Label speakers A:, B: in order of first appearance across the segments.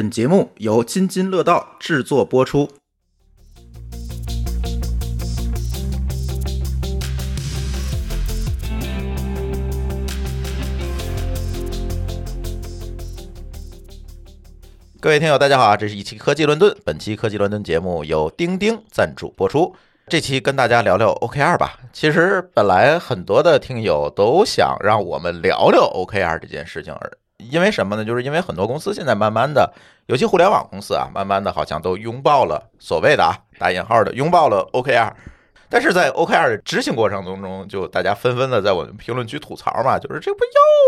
A: 本节目由津津乐道制作播出。各位听友，大家好啊！这是一期科技伦敦，本期科技伦敦节目由钉钉赞助播出。这期跟大家聊聊 OKR 吧。其实本来很多的听友都想让我们聊聊 OKR 这件事情，而因为什么呢？就是因为很多公司现在慢慢的，尤其互联网公司啊，慢慢的好像都拥抱了所谓的啊打引号的拥抱了 OKR。但是在 OKR 的执行过程当中，就大家纷纷的在我们评论区吐槽嘛，就是这不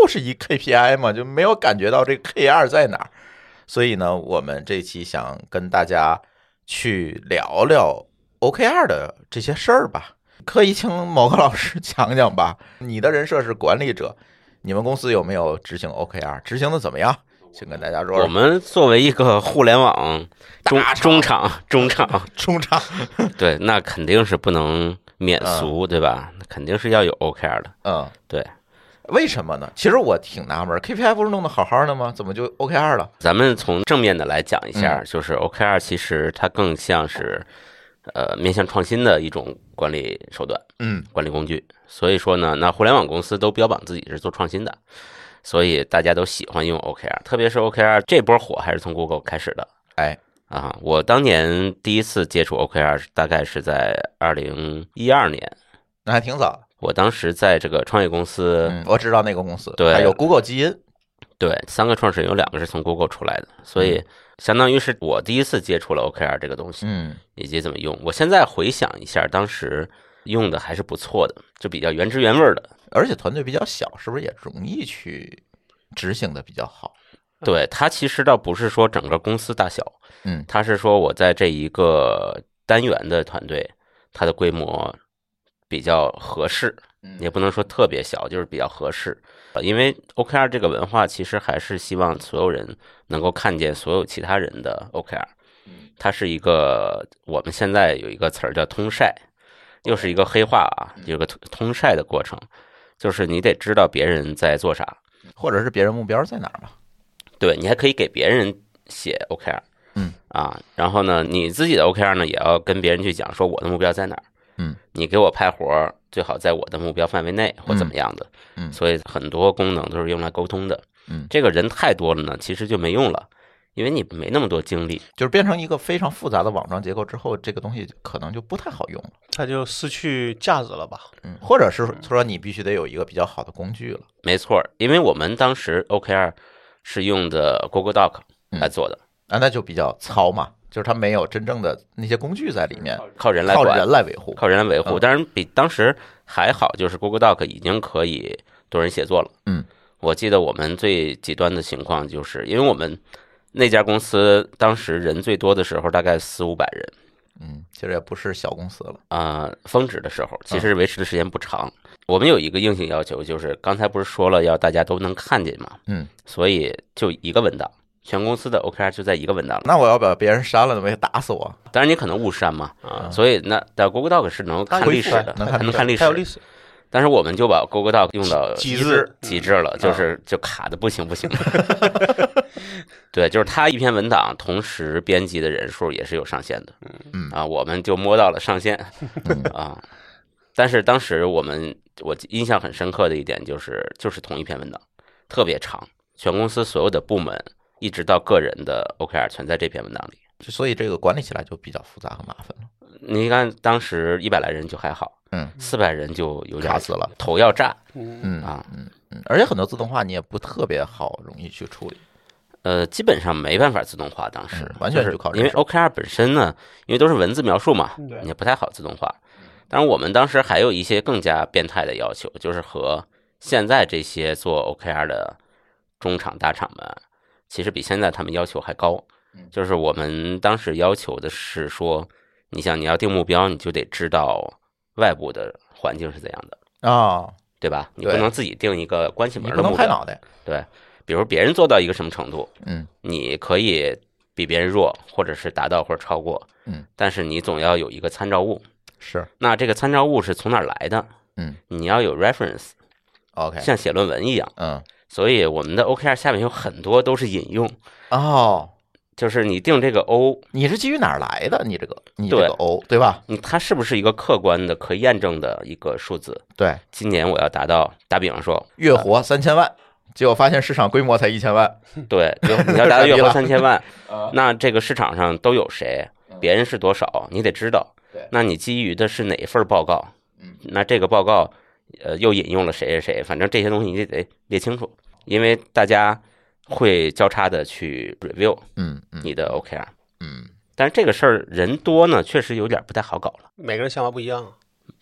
A: 又是一 KPI 吗？就没有感觉到这 KR 在哪儿。所以呢，我们这期想跟大家去聊聊 OKR 的这些事儿吧。可以请某个老师讲讲吧。你的人设是管理者，你们公司有没有执行 OKR？执行的怎么样？先跟大家说说。
B: 我们作为一个互联网中中场中场，
A: 中场
B: 对，那肯定是不能免俗，对吧？肯定是要有 OKR 的。
A: 嗯，
B: 对，
A: 为什么呢？其实我挺纳闷，KPI 不是弄得好好的吗？怎么就 OKR 了？
B: 咱们从正面的来讲一下，
A: 嗯
B: 就是 OKR 其实它更像是呃面向创新的一种管理手段、
A: 嗯
B: 管理工具。所以说呢，那互联网公司都标榜自己是做创新的，所以大家都喜欢用 OKR，特别是 OKR 这波火还是从 Google 开始的。
A: 哎，
B: 啊，我当年第一次接触 OKR 大概是在二零一二年，
A: 那还挺早。
B: 我当时在这个创业公司，
A: 嗯，我知道那个公司，
B: 对
A: 还有 Google 基因。
B: 对，三个创始人有两个是从 Google 出来的，所以相当于是我第一次接触了 OKR 这个东西，
A: 嗯
B: 以及怎么用。我现在回想一下，当时用的还是不错的，就比较原汁原味的。
A: 而且团队比较小，是不是也容易去执行的比较好？
B: 对它其实倒不是说整个公司大小，
A: 嗯
B: 它是说我在这一个单元的团队，它的规模比较合适，
A: 嗯
B: 也不能说特别小，就是比较合适。呃因为 OKR 这个文化其实还是希望所有人能够看见所有其他人的 OKR，它是一个我们现在有一个词儿叫通晒，又是一个黑话啊，有个通通晒的过程，就是你得知道别人在做啥，
A: 或者是别人目标在哪儿吧？
B: 对你还可以给别人写 OKR，
A: 嗯。
B: 啊，然后呢，你自己的 OKR 呢也要跟别人去讲说我的目标在哪儿，
A: 嗯，
B: 你给我派活儿最好在我的目标范围内或怎么样的，
A: 嗯
B: 所以很多功能都是用来沟通的，
A: 嗯
B: 这个人太多了呢，其实就没用了，因为你没那么多精力，
A: 就是变成一个非常复杂的网状结构之后，这个东西可能就不太好用了。
C: 它就失去价值了吧？
A: 嗯，或者是说你必须得有一个比较好的工具了。
B: 没错儿，因为我们当时 OKR 是用的 Google Doc
A: 嗯
B: 来做的，
A: 啊，那就比较糙嘛，就是它没有真正的那些工具在里面，
B: 靠人来
A: 靠，人来维护。
B: 靠人来维护。
A: 嗯
B: 当然比当时还好，就是 Google Doc 已经可以多人写作了。
A: 嗯，
B: 我记得我们最极端的情况就是，因为我们那家公司当时人最多的时候大概四五百人，
A: 嗯，其实也不是小公司了。
B: 啊，峰值的时候，其实维持的时间不长。我们有一个硬性要求，就是刚才不是说了要大家都能看见嘛，
A: 嗯，
B: 所以就一个文档，全公司的 OKR 就在一个文档里。
A: 那我要把别人删了，那没打死我。
B: 当然你可能误删嘛，
C: 啊，
B: 所以那在 Google Doc 是能看历史的，
A: 能看历史
B: 还能看历史。
C: 历史，
B: 但是我们就把 Google Doc 用到
C: 极
A: 致
C: 致
B: 极致了，就是就卡的不行不行。对，就是他一篇文档同时编辑的人数也是有上限的。
A: 嗯
B: 啊，我们就摸到了上限
A: 嗯
B: 啊。但是当时我们我印象很深刻的一点就是，就是同一篇文档特别长，全公司所有的部门一直到个人的 OKR 全在这篇文档里。
A: 所以这个管理起来就比较复杂和麻烦了。
B: 你看当时一百来人就还好，
A: 嗯
B: 四百人就有点
A: 卡死了，
B: 头要炸。
C: 嗯，
A: 嗯
B: 啊
A: 嗯嗯，而且很多自动化你也不特别好，容易去处理。
B: 呃，基本上没办法自动化，当时、
A: 嗯完全
B: 是
A: 靠因为
B: OKR 本身呢，因为都是文字描述嘛，
C: 对
B: 也不太好自动化。当然，我们当时还有一些更加变态的要求，就是和现在这些做 OKR 的中厂大厂们，其实比现在他们要求还高
A: 嗯。
B: 就是我们当时要求的是说，你像你要定目标，你就得知道外部的环境是怎样的，
A: 啊，
B: 对吧？你不能自己定一个关起门的目标。
A: 能拍脑袋。
B: 对，比如别人做到一个什么程度，
A: 嗯
B: 你可以比别人弱，或者是达到或者超过，
A: 嗯，
B: 但是你总要有一个参照物。
A: 是
B: 那这个参照物是从哪儿来的？
A: 嗯
B: 你要有
A: reference，OK，
B: 像写论文一样。
A: 嗯
B: 所以我们的 OKR 下面有很多都是引用，
A: 哦，
B: 就是你定这个 O，
A: 你是基于哪儿来的？你这个你这
B: 对
A: 个 O 对吧？
B: 你它是不是一个客观的、可验证的一个数字？
A: 对，
B: 今年我要达到，打比方说，
A: 月活三千万，结果发现市场规模才一千万，
B: 对，你要达到月活三千万，
A: 啊，
B: 那这个市场上都有谁？别人是多少？你得知道
A: 对。
B: 那你基于的是哪份报告
A: 嗯？
B: 那这个报告，呃，又引用了谁谁谁？反正这些东西你得列清楚，因为大家会交叉的去 review
A: 嗯嗯
B: 你的 OKR。
A: 嗯，
B: 但是这个事儿人多呢，确实有点不太好搞了。
C: 每个人想法不一样。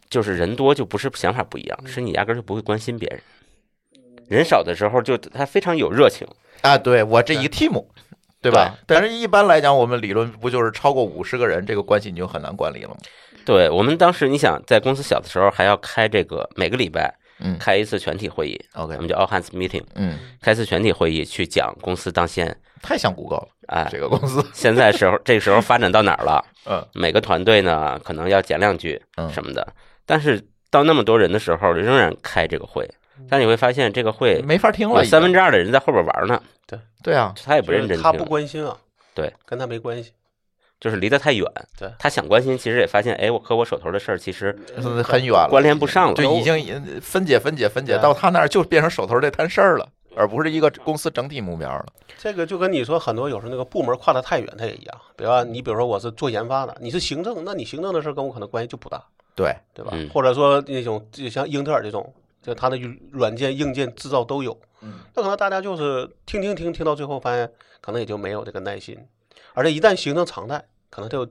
B: 就是人多就不是想法不一样，
A: 嗯
B: 是你压根儿就不会关心别人。人少的时候就他非常有热情，
A: 啊，对我这一个 team。对吧？但是一般来讲，我们理论不就是超过五十个人，这个关系你就很难管理了吗？
B: 对我们当时你想在公司小的时候还要开这个每个礼拜
A: 嗯。
B: 开一次全体会议
A: ，，OK，
B: 我们叫 all hands meeting，
A: 嗯，
B: 开次全体会议去讲公司当先。
A: 太像谷歌了，
B: 哎。
A: 这，个公司，
B: 现在时候 这个时候发展到哪儿了？
A: 嗯。
B: 每个团队呢可能要讲两句
A: 嗯。
B: 什么的，但是到那么多人的时候，仍然开这个会。但你会发现这个会
A: 没法听了，
B: 三分之二的人在后边玩呢，
A: 对。对啊，
B: 他也不认真
C: 就是他不，关心啊，
B: 对，
C: 跟他没关系。
B: 就是离得太远。
C: 对
B: 他想关心，其实也发现，哎，我和我手头的事儿其实
A: 嗯很远了，
B: 关联不上了。
A: 就已经分解、分解、分解到他那儿，就变成手头这摊事儿了，而不是一个公司整体目标了。
C: 这个就跟你说，很多有时候那个部门跨得太远，它也一样。比如说，你比如说我是做研发的，你是行政，那你行政的事儿跟我可能关系就不大，
A: 对，
C: 对吧？
B: 嗯
C: 或者说那种就像英特尔这种，就它的软件、硬件制造都有，
A: 嗯，
C: 那可能大家就是听听听听到最后，发现可能也就没有这个耐心，而且一旦形成常态，可能就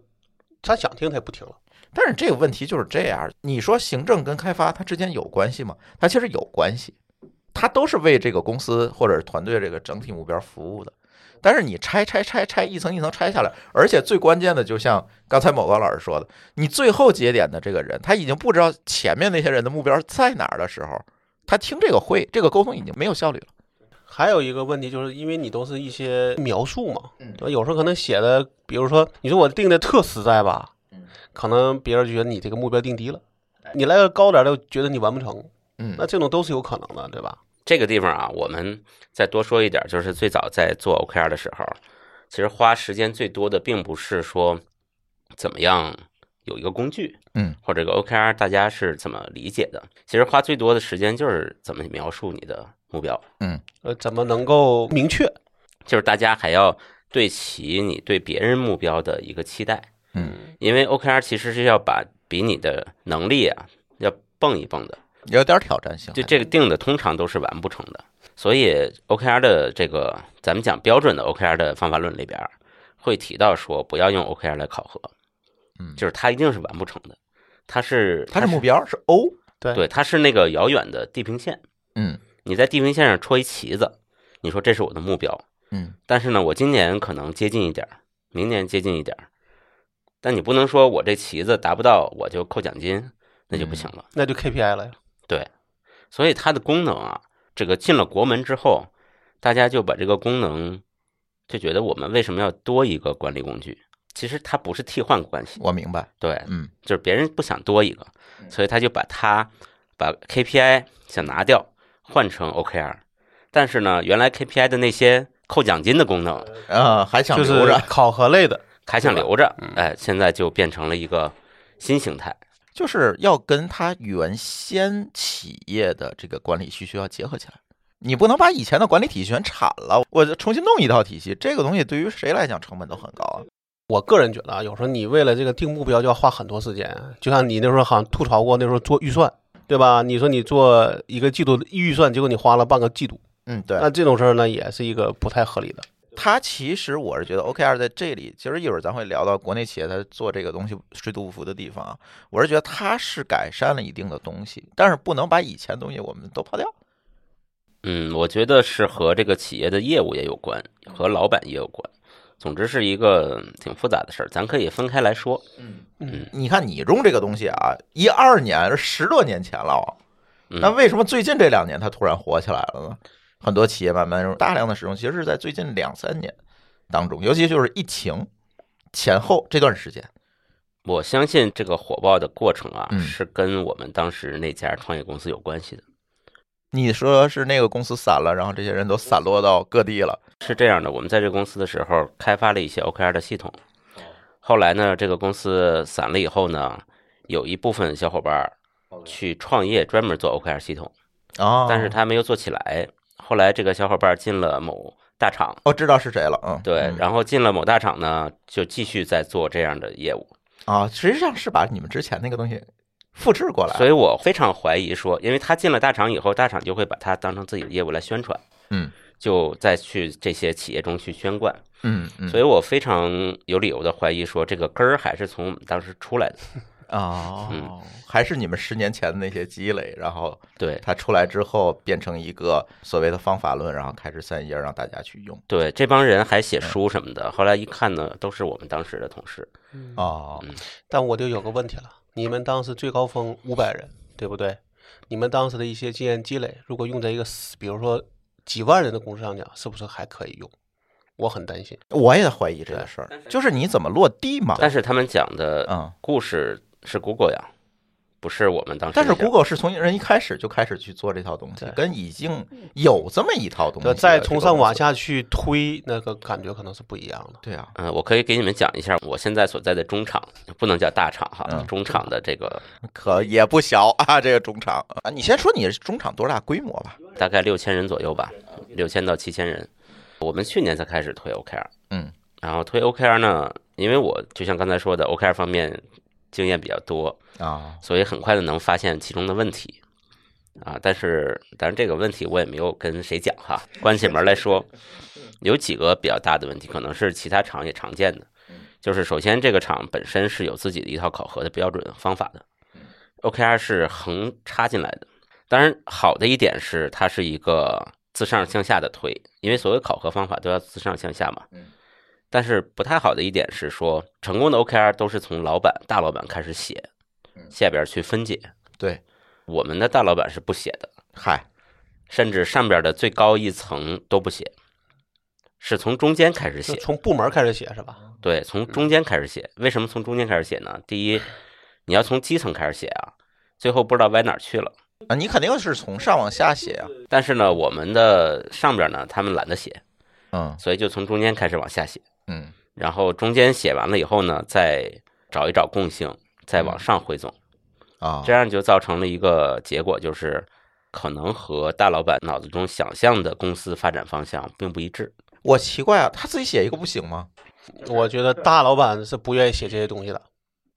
C: 他想听他也不听了。
A: 但是这个问题就是这样，你说行政跟开发它之间有关系吗？它其实有关系，它都是为这个公司或者团队这个整体目标服务的。但是你拆拆拆拆一层一层拆下来，而且最关键的，就像刚才某高老师说的，你最后节点的这个人，他已经不知道前面那些人的目标在哪儿的时候，他听这个会，这个沟通已经没有效率了。
C: 还有一个问题，就是因为你都是一些描述嘛，
A: 嗯
C: 对吧？有时候可能写的，比如说你说我定的特实在吧
A: 嗯，
C: 可能别人就觉得你这个目标定低了，你来个高点的，觉得你完不成，
A: 嗯
C: 那这种都是有可能的，对吧？
B: 这个地方啊，我们再多说一点，就是最早在做 OKR 的时候，其实花时间最多的，并不是说怎么样有一个工具，
A: 嗯，
B: 或者个 OKR 大家是怎么理解的。其实花最多的时间就是怎么描述你的目标，嗯。
C: 呃，怎么能够明确？
B: 就是大家还要对齐你对别人目标的一个期待，
A: 嗯，
B: 因为 OKR 其实是要把比你的能力啊要蹦一蹦的。
A: 有点挑战性。
B: 就这个定的通常都是完不成的，所以 OKR 的这个咱们讲标准的 OKR 的方法论里边会提到说，不要用 OKR 来考核，
A: 嗯。
B: 就是它一定是完不成的，它是
A: 它是目标是 O，
C: 对
B: 对，它是那个遥远的地平线，
A: 嗯
B: 你在地平线上戳一旗子，你说这是我的目标，
A: 嗯
B: 但是呢，我今年可能接近一点儿，明年接近一点儿，但你不能说我这旗子达不到我就扣奖金，那就不行了。
C: 那就 KPI 了呀。
B: 对，所以它的功能啊，这个进了国门之后，大家就把这个功能就觉得我们为什么要多一个管理工具？其实它不是替换关系，
A: 我明白。
B: 对，
A: 嗯
B: 就是别人不想多一个，所以他就把它把 KPI 想拿掉，换成 OKR。但是呢，原来 KPI 的那些扣奖金的功能
A: 啊，还想
C: 就是
A: 留着，
C: 考核类的，
B: 还想留着，哎，现在就变成了一个新形态。
A: 就是要跟他原先企业的这个管理需求要结合起来。你不能把以前的管理体系全铲了，我就重新弄一套体系，这个东西对于谁来讲成本都很高啊。
C: 我个人觉得啊，有时候你为了这个定目标就要花很多时间，就像你那时候好像吐槽过，那时候做预算，对吧？你说你做一个季度的预算，结果你花了半个季度，
A: 嗯，对，
C: 那这种事儿呢，也是一个不太合理的。
A: 它其实我是觉得 OKR 在这里，其实一会儿咱会聊到国内企业它做这个东西水土不服的地方啊。我是觉得它是改善了一定的东西，但是不能把以前东西我们都抛掉。
B: 嗯，我觉得是和这个企业的业务也有关，和老板也有关。总之是一个挺复杂的事儿，咱可以分开来说。
A: 嗯
C: 嗯，
A: 你看你用这个东西啊，一二年十多年前了那为什么最近这两年它突然火起来了呢？很多企业慢慢大量的使用，其实是在最近两三年当中，尤其就是疫情前后这段时间。
B: 我相信这个火爆的过程啊，
A: 嗯
B: 是跟我们当时那家创业公司有关系的。
A: 你说是那个公司散了，然后这些人都散落到各地了。
B: 是这样的，我们在这个公司的时候开发了一些 OKR 的系统，后来呢，这个公司散了以后呢，有一部分小伙伴儿去创业，专门做 OKR 系统，
A: 哦，
B: 但是他没有做起来。后来这个小伙伴儿进了某大厂，
A: 哦知道是谁了，嗯，
B: 对，
A: 嗯
B: 然后进了某大厂呢，就继续在做这样的业务。
A: 啊，实际上是把你们之前那个东西复制过来，
B: 所以我非常怀疑说，因为他进了大厂以后，大厂就会把他当成自己的业务来宣传，
A: 嗯。
B: 就再去这些企业中去宣贯。
A: 嗯嗯，
B: 所以我非常有理由的怀疑说，这个根儿还是从我们当时出来的。
A: 哦，
B: 嗯。
A: 还是你们十年前的那些积累，然后
B: 对。
A: 它出来之后变成一个所谓的方法论，然后开始散页让大家去用。
B: 对，这帮人还写书什么的，后来一看呢，都是我们当时的同事。
A: 哦，
C: 但我就有个问题了，你们当时最高峰五百人，对不对？你们当时的一些经验积累，如果用在一个比如说几万人的公司上讲，是不是还可以用？我很担心。
A: 我也怀疑这件事儿，就是你怎么落地嘛。
B: 但是他们讲的
A: 嗯，
B: 故事是 Google 呀，不是我们当时
A: 但是。Google 是从人一开始就开始去做这套东西，跟已经有这么一套东西
C: 再从上往下去推，那个感觉可能是不一样的。
A: 对啊，
B: 嗯，我可以给你们讲一下我现在所在的中厂，不能叫大厂哈，
A: 嗯
B: 中厂的这个
A: 可也不小啊，这个中场啊，你先说你中场多大规模吧？
B: 大概六千人左右吧，六千到七千人。我们去年才开始推 OKR，
A: 嗯，
B: 然后推 OKR 呢，因为我就像刚才说的，OKR 方面经验比较多，
A: 啊，
B: 所以很快的能发现其中的问题啊。但是，当然这个问题我也没有跟谁讲哈，关起门来说，有几个比较大的问题，可能是其他厂也常见的。就是首先，这个厂本身是有自己的一套考核的标准方法的，OKR 是横插进来的。当然，好的一点是它是一个自上向下的推，因为所有考核方法都要自上向下嘛。但是不太好的一点是说，成功的 OKR 都是从老板、大老板开始写，下边去分解。
A: 对，
B: 我们的大老板是不写的，
A: 嗨，
B: 甚至上边的最高一层都不写，是从中间开始写。
C: 从部门开始写是吧？
B: 对，从中间开始写。为什么从中间开始写呢？第一，你要从基层开始写啊，最后不知道歪哪儿去了。
A: 啊，你肯定是从上往下写啊，
B: 但是呢，我们的上边呢，他们懒得写，
A: 嗯
B: 所以就从中间开始往下写。
A: 嗯。
B: 然后中间写完了以后呢，再找一找共性，再往上汇总，
A: 啊，
B: 这样就造成了一个结果，就是可能和大老板脑子中想象的公司发展方向并不一致。
A: 我奇怪啊，他自己写一个不行吗？
C: 我觉得大老板是不愿意写这些东西的，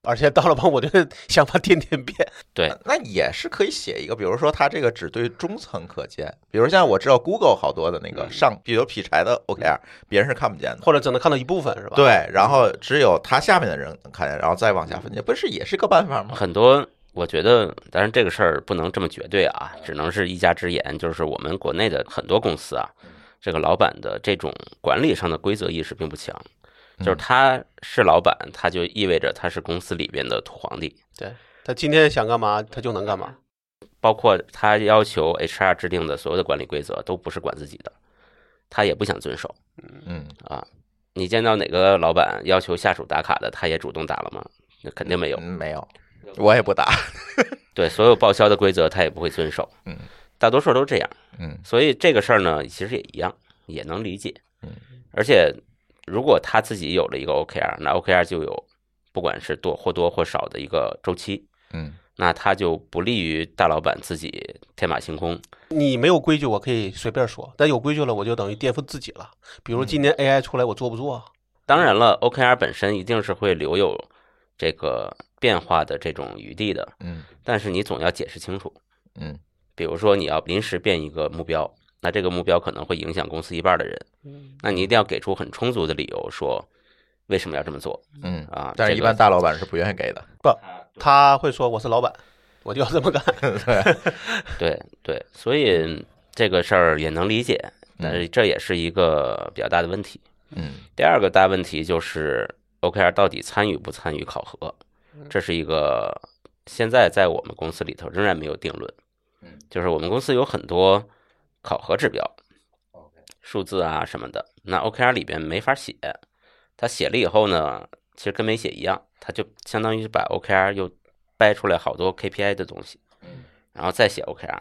C: 而且到了吧我觉得想法天天变。
B: 对，
A: 那也是可以写一个，比如说他这个只对中层可见，比如现在我知道 Google 好多的那个上，比如劈柴的 OKR，别人是看不见的。
C: 或者只能看到一部分是吧？，
A: 对，然后只有他下面的人能看见，然后再往下分解，不是也是个办法吗？
B: 很多我觉得，当然这个事儿不能这么绝对啊，只能是一家之言。就是我们国内的很多公司啊，这个老板的这种管理上的规则意识并不强，就是他是老板，他就意味着他是公司里边的土皇帝。
C: 对他今天想干嘛他就能干嘛。
B: 包括他要求 HR 制定的所有的管理规则都不是管自己的，他也不想遵守
A: 嗯，
B: 啊。你见到哪个老板要求下属打卡的，他也主动打了吗？那肯定没有。
A: 嗯没有，我也不打。
B: 对，所有报销的规则他也不会遵守。
A: 嗯，
B: 大多数都这样。
A: 嗯
B: 所以这个事儿呢，其实也一样，也能理解。
A: 嗯，
B: 而且如果他自己有了一个 OKR，那 OKR 就有不管是多或多或少的一个周期，
A: 嗯
B: 那他就不利于大老板自己天马行空。
C: 你没有规矩，我可以随便说；但有规矩了，我就等于颠覆自己了。比如今年 AI 出来，我做不做？
B: 当然了，OKR 本身一定是会留有这个变化的这种余地的，
A: 嗯
B: 但是你总要解释清楚。
A: 嗯
B: 比如说你要临时变一个目标，那这个目标可能会影响公司一半的人，那你一定要给出很充足的理由，说为什么要这么做
A: 嗯，
B: 啊？
A: 但是一般大老板是不愿意给的。
C: 不他会说我是老板，我就要这么干。
B: 对对，所以这个事儿也能理解，但是这也是一个比较大的问题。
A: 嗯
B: 第二个大问题就是 OKR 到底参与不参与考核，这是一个现在在我们公司里头仍然没有定论。就是我们公司有很多考核指标，数字啊什么的，那 OKR 里边没法写，他写了以后呢，其实跟没写一样，他就相当于把 OKR 又掰出来好多 KPI 的东西，然后再写 OKR。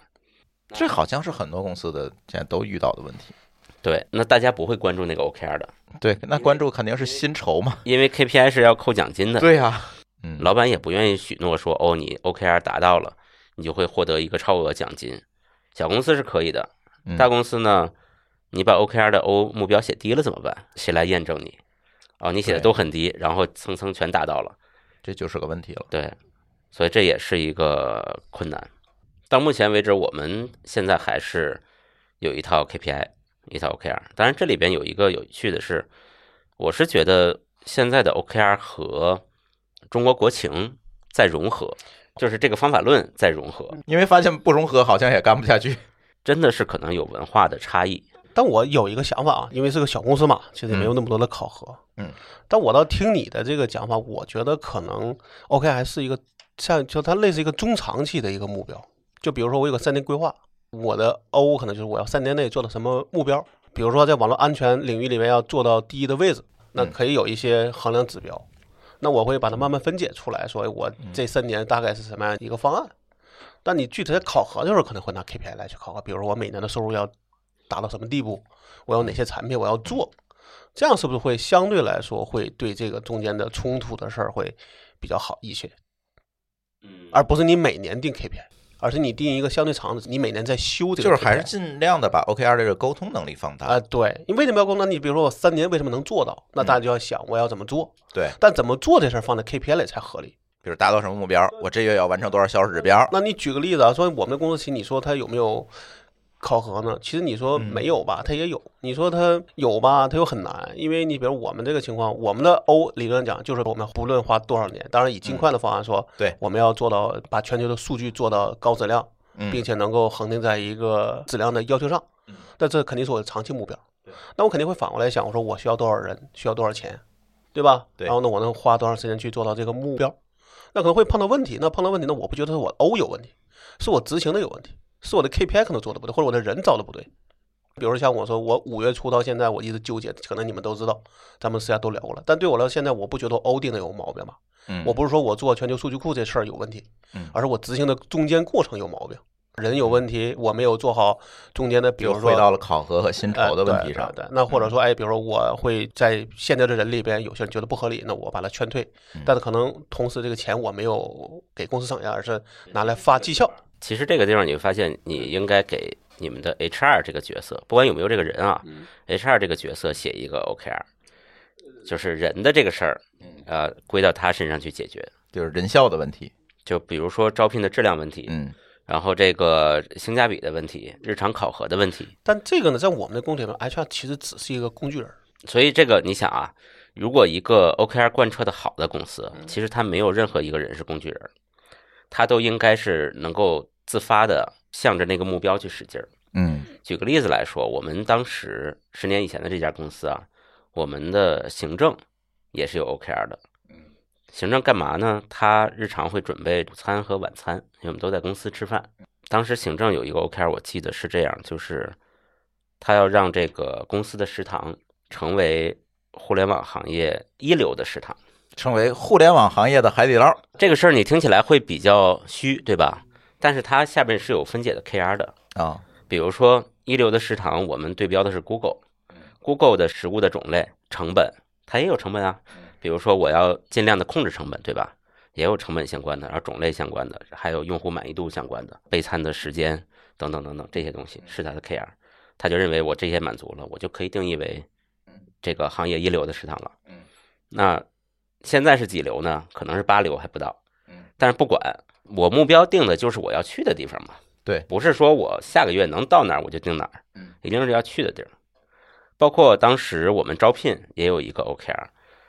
A: 这好像是很多公司的现在都遇到的问题。
B: 对，那大家不会关注那个 OKR 的，
A: 对，那关注肯定是薪酬嘛。
B: 因为 KPI 是要扣奖金的。
A: 对呀，嗯，
B: 老板也不愿意许诺说，哦，你 OKR 达到了，你就会获得一个超额奖金。小公司是可以的，
A: 嗯
B: 大公司呢，你把 OKR 的 O 目标写低了怎么办？谁来验证你？哦，你写的都很低，然后蹭蹭全达到了，
A: 这就是个问题了。
B: 对，所以这也是一个困难。到目前为止，我们现在还是有一套 KPI，一套 OKR。当然，这里边有一个有趣的是，我是觉得现在的 OKR 和中国国情在融合，就是这个方法论在融合，
A: 因为发现不融合好像也干不下去。
B: 真的是可能有文化的差异。
C: 但我有一个想法啊，因为是个小公司嘛，其实也没有那么多的考核。
A: 嗯，
C: 但我倒听你的这个讲法，我觉得可能 OK 还是一个像就它类似一个中长期的一个目标。就比如说我有个三年规划，我的 O 可能就是我要三年内做到什么目标。比如说在网络安全领域里面要做到第一的位置，那可以有一些衡量指标。那我会把它慢慢分解出来，说我这三年大概是什么样一个方案。但你具体在考核的时候，可能会拿 KPI 来去考核，比如说我每年的收入要达到什么地步，我有哪些产品我要做，这样是不是会相对来说会对这个中间的冲突的事儿会比较好一些，
B: 嗯
C: 而不是你每年定 KPI，而是你定一个相对长的，你每年在修这个
A: 就是还是尽量的把 OKR 的这个沟通能力放大。
C: 啊、对，你为什么要沟通？你比如说我三年为什么能做到？那大家就要想我要怎么做，
A: 对，
C: 但怎么做这事儿放在 KPI 里才合理。
A: 比如达到什么目标，我这月要完成多少销售指标。
C: 那你举个例子啊，说我们的公司其实你说它有没有考核呢？其实你说没有吧，它也有；你说它有吧，它又很难，因为你比如我们这个情况，我们的 O 理论讲就是我们不论花多少年，当然以尽快的方案说，
A: 对
C: 我们要做到把全球的数据做到高质量，
A: 嗯
C: 并且能够恒定在一个质量的要求上。那这肯定是我的长期目标。那我肯定会反过来想，我说我需要多少人，需要多少钱，对吧？
A: 对
C: 然后呢，我能花多长时间去做到这个目标？那可能会碰到问题。那碰到问题，那我不觉得是我 O 有问题，是我执行的有问题，是我的 KPI 可能做的不对，或者我的人招的不对。比如像我说，我五月初到现在我一直纠结，可能你们都知道，咱们私下都聊过了。但对我来说，现在我不觉得 O 定的有毛病吧？
A: 嗯
C: 我不是说我做全球数据库这事儿有问题
A: 嗯，
C: 而是我执行的中间过程有毛病，人有问题，我没有做好中间的，比如说
A: 回到了考核和薪酬的问题上。嗯
C: 呃对对对那或者说，哎，比如说我会在现在的人里边，有些人觉得不合理，那我把他劝退。
A: 嗯
C: 但是可能同时这个钱我没有给公司省下，而是拿来发绩效。
B: 其实这个地方你会发现，你应该给你们的 HR 这个角色，不管有没有这个人啊、h r 这个角色写一个 OKR，就是人的这个事儿，呃，归到他身上去解决。
A: 就是人效的问题。
B: 就比如说招聘的质量问题，
A: 嗯
B: 然后这个性价比的问题，日常考核的问题。
C: 但这个呢，在我们的工作里面，HR 其实只是一个工具人。
B: 所以这个你想啊，如果一个 OKR 贯彻的好的公司，其实它没有任何一个人是工具人，他都应该是能够自发的向着那个目标去使劲儿。
A: 嗯
B: 举个例子来说，我们当时十年以前的这家公司啊，我们的行政也是有 OKR 的。行政干嘛呢？他日常会准备午餐和晚餐，因为我们都在公司吃饭。当时行政有一个 OKR，我记得是这样，就是他要让这个公司的食堂成为互联网行业一流的食堂。
A: 成为互联网行业的海底捞。
B: 这个事儿你听起来会比较虚，对吧？但是它下面是有分解的 KR 的。
A: 啊，
B: 比如说一流的食堂，我们对标的是 Google，Google 的食物的种类、成本，它也有成本啊。比如说我要尽量的控制成本，对吧？也有成本相关的，然后种类相关的，还有用户满意度相关的，备餐的时间等等等等这些东西是他的 KR，他就认为我这些满足了，我就可以定义为这个行业一流的食堂了。那现在是几流呢？可能是八流还不到。但是不管我目标定的就是我要去的地方嘛。
A: 对
B: 不是说我下个月能到哪儿我就定哪儿，一定是要去的地儿。包括当时我们招聘也有一个 OKR，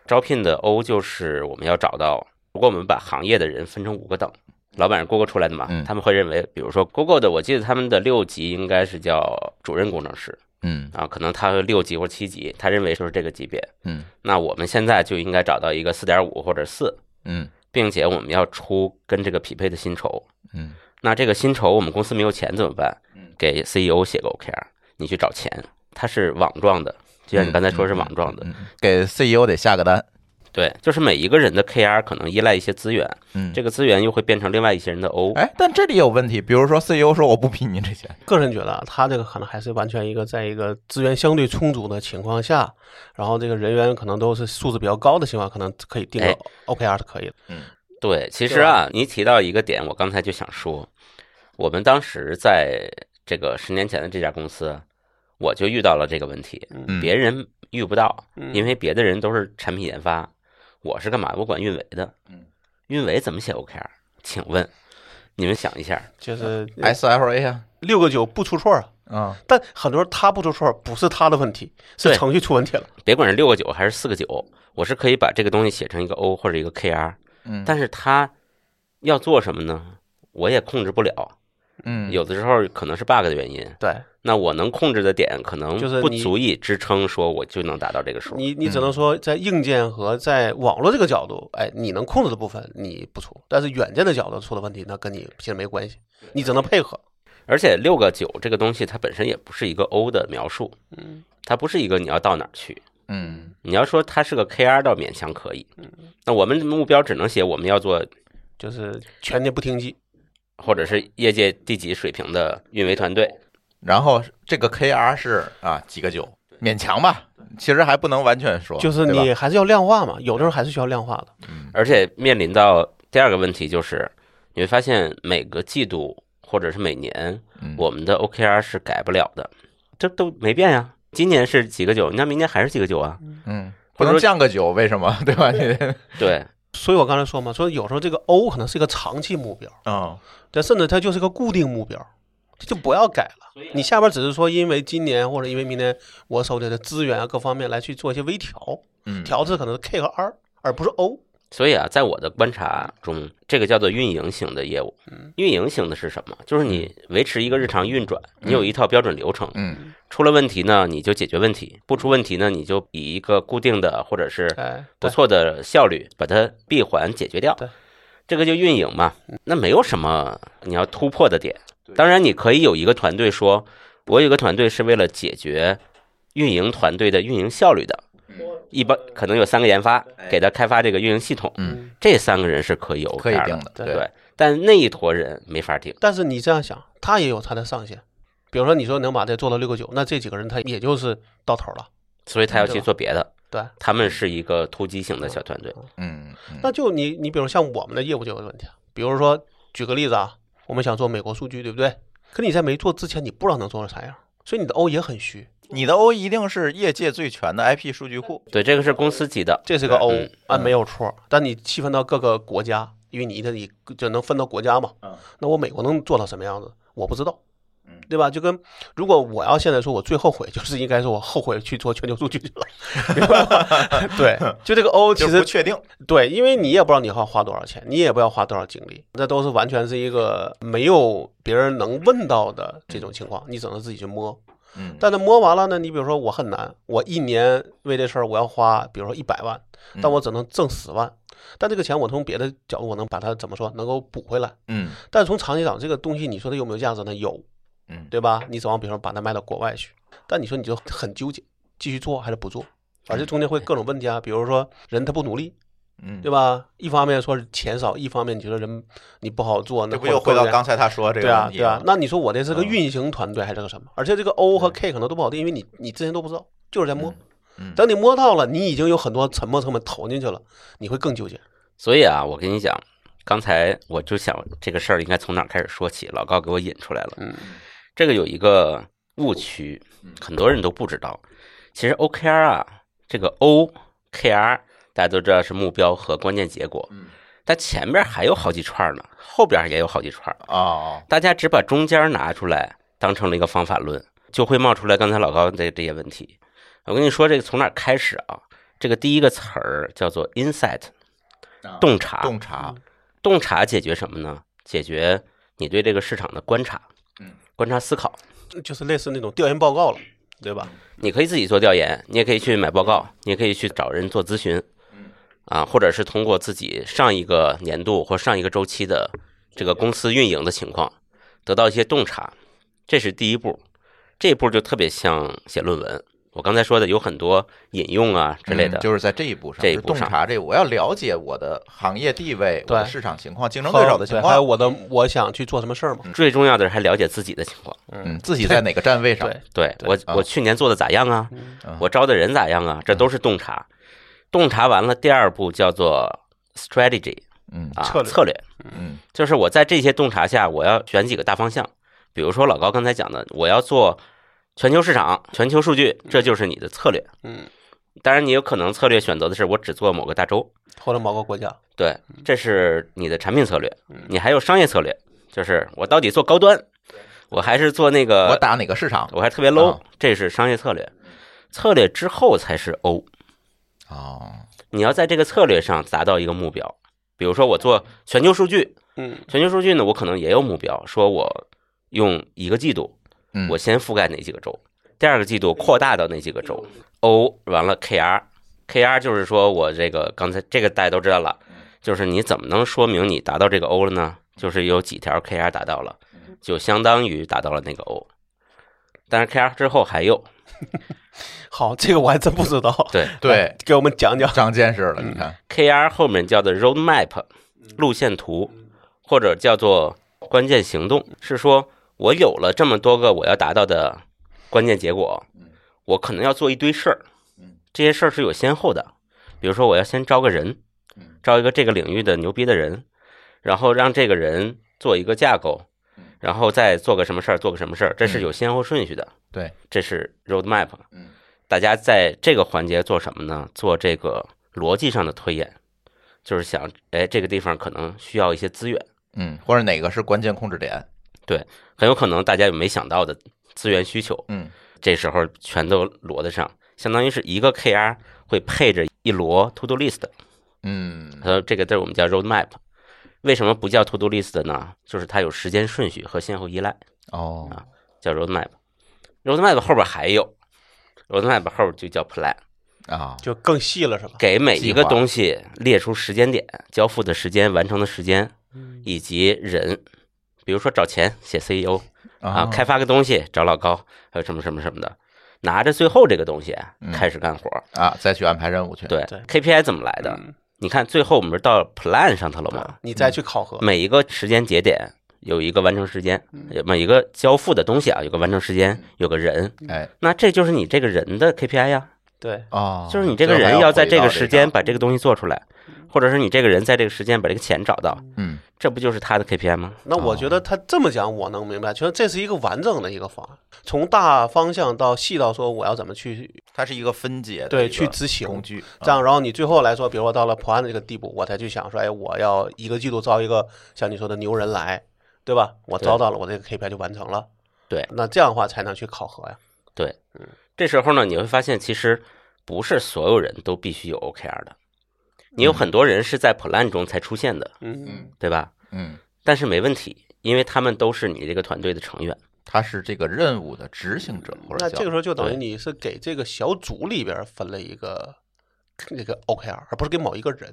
B: 招聘的 O 就是我们要找到，如果我们把行业的人分成五个等，老板是 Google 出来的嘛，
A: 嗯
B: 他们会认为，比如说 Google 的，我记得他们的六级应该是叫主任工程师
A: 嗯
B: 啊，可能他六级或七级，他认为就是这个级别。
A: 嗯
B: 那我们现在就应该找到一个四点五或者四，
A: 嗯
B: 并且我们要出跟这个匹配的薪酬。
A: 嗯
B: 那这个薪酬我们公司没有钱怎么办？给 CEO 写个 OKR，你去找钱，它是网状的，就像你刚才说是网状的。
A: 嗯，给 CEO 得下个单。
B: 对，就是每一个人的 KR 可能依赖一些资源，
A: 嗯，
B: 这个资源又会变成另外一些人的 O。
A: 哎，但这里有问题，比如说 CEO 说我不批你这些，
C: 个人觉得啊他这个可能还是完全一个在一个资源相对充足的情况下，然后这个人员可能都是素质比较高的情况，可能可以定个
B: 哎
C: OKR 是可以的。
B: 对，其实啊，你提到一个点，我刚才就想说，我们当时在这个十年前的这家公司，我就遇到了这个问题，
A: 嗯
B: 别人遇不到，
C: 嗯
B: 因为别的人都是产品研发，我是干嘛？我管运维的
A: 嗯，
B: 运维怎么写 OKR？请问你们想一下，
C: 就是
B: 哎
A: SLA 啊，
C: 六个九不出错啊，
A: 啊，
C: 但很多人他不出错，不是他的问题，是程序出问题了。
B: 别管是六个九还是四个九，我是可以把这个东西写成一个 O 或者一个 KR，
A: 嗯，
B: 但是他要做什么呢？我也控制不了，
A: 嗯，
B: 有的时候可能是 bug 的原因。
C: 对
B: 那我能控制的点可能不
C: 就是不
B: 足以支撑说我就能达到这个数。
C: 你，你只
A: 嗯
C: 能说在硬件和在网络这个角度，哎，你能控制的部分你不出，但是软件的角度出了问题，那跟你其实没关系，你只能配合。
B: 而且六个九这个东西它本身也不是一个 O 的描述，
C: 嗯，
B: 它不是一个你要到哪儿去。
A: 嗯
B: 你要说它是个 KR 倒勉强可以，嗯那我们目标只能写我们要做
C: 就是全年不停机。
B: 或者是业界第几水平的运维团队。
A: 然后这个 KR 是啊几个九，勉强吧，其实还不能完全说，
C: 就是你还是要量化嘛，有的时候还是需要量化的。
B: 而且面临到第二个问题就是，你会发现每个季度或者是每年，
A: 嗯
B: 我们的 OKR 是改不了的，这都没变呀。今年是几个九，那明年还是几个九啊？
A: 嗯，不能降个九，为什么？对吧？
B: 对，
C: 所以我刚才说嘛，说有时候这个 O 可能是一个长期目标，
A: 啊
C: 但甚至它就是个固定目标，这就不要改了。你下边只是说因为今年或者因为明年我手里的资源啊各方面来去做一些微调，
A: 嗯，
C: 调制可能是 K 和 R，而不是 O。
B: 所以啊，在我的观察中，这个叫做运营型的业务。运营型的是什么？就是你维持一个日常运转，你有一套标准流程，
A: 嗯。
B: 出了问题呢，你就解决问题；不出问题呢，你就以一个固定的或者是
C: 哎，
B: 不错的效率把它闭环解决掉。这个就运营嘛，那没有什么你要突破的点。当然，你可以有一个团队说，我有一个团队是为了解决运营团队的运营效率的，一般可能有三个研发给他开发这个运营系统，
A: 嗯，
B: 这三个人是可以 OKR
A: 可以定的，
C: 对
B: 对，但那一坨人没法定。
C: 但是你这样想，他也有他的上限。比如说，你说能把这做到六个九，那这几个人他也就是到头了。
B: 所以他要去做别的。
C: 对，
B: 他们是一个突击型的小团队，
A: 嗯嗯
C: 那就你你比如像我们的业务就有问题啊，比如说举个例子啊，我们想做美国数据，对不对？可你在没做之前，你不知道能做成啥样，所以你的 O 也很虚，
A: 你的 O 一定是业界最全的 IP 数据库，
B: 对，这个是公司级的，
C: 这是个 O
B: 嗯
C: 啊，没有错。但你细分到各个国家，因为你的你就能分到国家嘛
A: 嗯，
C: 那我美国能做到什么样子，我不知道
A: 嗯。
C: 对吧？就跟如果我要现在说，我最后悔就是应该说我后悔去做全球数据去了，明白吗？对，就这个 O 其实
A: 不确定，
C: 对，因为你也不知道你要花多少钱，你也不要花多少精力，这都是完全是一个没有别人能问到的这种情况，你只能自己去摸。
A: 嗯，
C: 但是摸完了呢，你比如说我很难，我一年为这事儿我要花，比如说一百万，但我只能挣十万，但这个钱我从别的角度我能把它怎么说，能够补回来。
A: 嗯
C: 但从长期讲，这个东西你说它有没有价值呢？有，
A: 嗯
C: 对吧？你指望比如说把它卖到国外去，但你说你就很纠结，继续做还是不做？而且中间会各种问题啊，比如说人他不努力，
A: 嗯，
C: 对吧？一方面说是钱少，一方面你觉得人你不好做，那
A: 这不又回到刚
C: 才
A: 才他说这个
C: 对啊对啊？那你说我这是个
A: 嗯
C: 运行团队还是个什么？而且这个 O 和 K 可能都不好定，因为你你之前都不知道，就是在摸。
A: 嗯
C: 等你摸到了，你已经有很多沉没成本投进去了，你会更纠结。
B: 所以啊，我跟你讲，刚才我就想这个事儿应该从哪儿开始说起，老高给我引出来了。
C: 嗯，
B: 这个有一个误区，很多人都不知道。其实 OKR 啊，这个 OKR 大家都知道是目标和关键结果，
A: 嗯
B: 它前面还有好几串呢，后边也有好几串。
A: 哦，
B: 大家只把中间拿出来当成了一个方法论，就会冒出来刚才老高的这些问题。我跟你说，这个从哪儿开始啊？这个第一个词儿叫做 insight，洞察。
A: 洞察，
B: 洞察解决什么呢？解决你对这个市场的观察，
A: 嗯，
B: 观察思考。
C: 就是类似那种调研报告了，对吧？
B: 你可以自己做调研，你也可以去买报告，你也可以去找人做咨询，啊，或者是通过自己上一个年度或上一个周期的这个公司运营的情况，得到一些洞察，这是第一步。这一步就特别像写论文，我刚才说的有很多引用啊之类的，
A: 嗯就是在这一步上，
B: 这一步上
A: 洞察这，我要了解我的行业地位、我的市场情况、竞争对手的情况，
C: 还有我的我想去做什么事儿嘛？
B: 最重要的是还了解自己的情况。
A: 嗯，自己在哪个站位上，
C: 对，
B: 对
C: 对
B: 我，
A: 啊
B: 我去年做的咋样啊？
A: 嗯
B: 我招的人咋样啊？这都是洞察。洞察完了，第二步叫做 strategy
A: 嗯
B: 啊，
C: 策略
B: 策略
A: 嗯
B: 就是我在这些洞察下，我要选几个大方向。比如说老高刚才讲的，我要做全球市场、全球数据，这就是你的策略。
C: 嗯，
B: 当然，你有可能策略选择的是我只做某个大洲，
C: 或者某个国家，
B: 对，这是你的产品策略
C: 嗯。
B: 你还有商业策略，就是我到底做高端，我还是做那个
A: 我打哪个市场？
B: 我还特别 low，、
A: 啊
B: 这是商业策略。策略之后才是 O，
A: 哦，
B: 你要在这个策略上达到一个目标。比如说我做全球数据，
C: 嗯
B: 全球数据呢，我可能也有目标，说我用一个季度，
A: 嗯，
B: 我先覆盖哪几个州，第二个季度扩大到哪几个州。O 完了 KR，KR 就是说我这个刚才这个大家都知道了，就是你怎么能说明你达到这个 O 了呢？就是有几条 KR 达到了，就相当于达到了那个 O。但是 KR 之后还有，
C: 好，这个我还真不知道。
B: 对。
A: 对，
C: 给我们讲讲。
A: 长见识了，你看
B: ，KR 后面叫做 roadmap 路线图，或者叫做关键行动，是说我有了这么多个我要达到的关键结果，我可能要做一堆事儿，这些事儿是有先后的。比如说，我要先招个人，招一个这个领域的牛逼的人，然后让这个人做一个架构，然后再做个什么事儿，做个什么事儿，这是有先后顺序的。
A: 对，
B: 这是 roadmap。
A: 嗯，
B: 大家在这个环节做什么呢？做这个逻辑上的推演，就是想，哎，这个地方可能需要一些资源，
A: 嗯，或者哪个是关键控制点？
B: 对很有可能大家有没想到的资源需求，
A: 嗯
B: 这时候全都摞得上，相当于是一个 KR 会配着一摞 to do list，
A: 嗯
B: 呃，这个字儿我们叫 roadmap。为什么不叫 to do list 呢？就是它有时间顺序和先后依赖，
A: 哦，啊
B: 叫 roadmap。roadmap 后边还有 roadmap 后边就叫 plan。
A: 啊，
C: 就更细了是吧？
B: 给每一个东西列出时间点、交付的时间、完成的时间，
C: 嗯
B: 以及人，比如说找钱写 CEO 啊，
A: 啊，
B: 开发个东西找老高，还有什么什么什么的，拿着最后这个东西
A: 嗯
B: 开始干活。
A: 啊，再去安排任务去，
B: 对
C: 对
B: KPI 怎么来的？
C: 嗯
B: 你看最后我们是到 plan 上头了吗？
C: 你再去考核，
B: 每一个时间节点有一个完成时间，每一个交付的东西啊有个完成时间，有个人，
A: 哎，
B: 那这就是你这个人的 KPI 呀。
C: 对，
A: 啊，
B: 就是你这个人要在这个时间把这个东西做出来，或者是你这个人在这个时间把这个钱找到，
A: 嗯
B: 这不就是他的 KPI 吗？
C: 那我觉得他这么讲，我能明白，就是这是一个完整的一个方案，从大方向到细到说我要怎么去
A: 它是一个分解的
C: 对去执行
A: 工具，
C: 这样，然后你最后来说，比如说到了破案的这个地步，我才去想说，哎，我要一个季度招一个像你说的牛人来，对吧？我招到了，我这个 KPI 就完成了。
B: 对
C: 那这样的话才能去考核呀。
B: 这时候呢，你会发现其实不是所有人都必须有 OKR 的，你有很多人是在 plan 中才出现的，
C: 嗯
A: 嗯
B: 对吧？
A: 嗯，
B: 但是没问题，因为他们都是你这个团队的成员。
A: 他是这个任务的执行者，或者
C: 那
A: 叫
C: 这个时候就等于你是给这个小组里边分了一个那个 OKR，而不是给某一个人，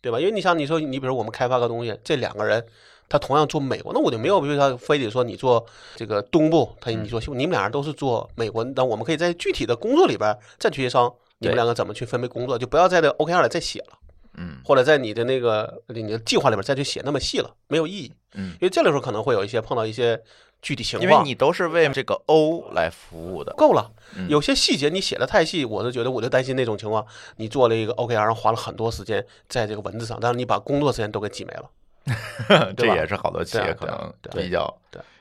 C: 对吧？因为你像你说，你比如我们开发个东西，这两个人他同样做美国，那我就没有必要非得说你做这个东部，他你说西部，你们俩人都是做美国，那我们可以在具体的工作里边再去协商，你们两个怎么去分配工作，就不要在这 OKR 里再写了。
A: 嗯
C: 或者在你的那个你的计划里边再去写那么细了，没有意义。
A: 嗯
C: 因为这里时候可能会有一些碰到一些具体情况
A: 因为，你都是为这个 O 来服务的，
C: 够了
A: 嗯。
C: 有些细节你写的太细，我就觉得我就担心那种情况，你做了一个 OKR，然后花了很多时间在这个文字上，但是你把工作时间都给挤没了。
A: 这也是好多企业可能比较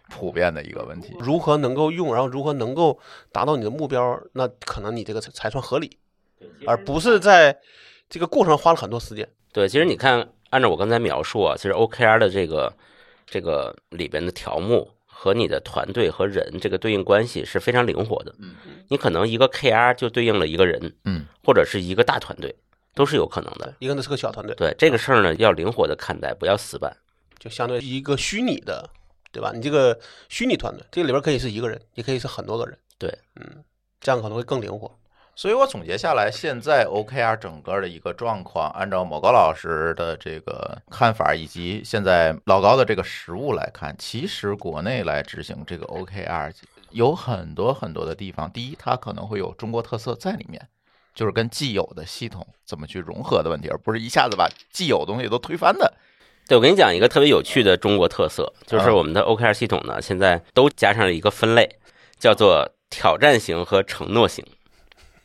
A: 普遍的一个问题。
C: 如何能够用，然后如何能够达到你的目标，那可能你这个才才算合理，而不是在这个过程花了很多时间。
B: 对，其实你看，按照我刚才描述啊，其实 OKR 的这个这个里边的条目和你的团队和人这个对应关系是非常灵活的。
A: 嗯，
B: 你可能一个 KR 就对应了一个人，
A: 嗯，
B: 或者是一个大团队，都是有可能的。
C: 一个呢是个小团队，
B: 对这个事儿呢，要灵活的看待，不要死板。
C: 就相对于一个虚拟的，对吧？你这个虚拟团队，这个里边可以是一个人，也可以是很多个人。
B: 对，
C: 嗯，这样可能会更灵活。
A: 所以我总结下来，现在 OKR 整个的一个状况，按照某高老师的这个看法，以及现在老高的这个实物来看，其实国内来执行这个 OKR 有很多很多的地方，第一，它可能会有中国特色在里面，就是跟既有的系统怎么去融合的问题，而不是一下子把既有东西都推翻的。
B: 对，我跟你讲一个特别有趣的中国特色，就是
A: 啊
B: 我们的 OKR 系统呢，现在都加上了一个分类，叫做挑战型和承诺型。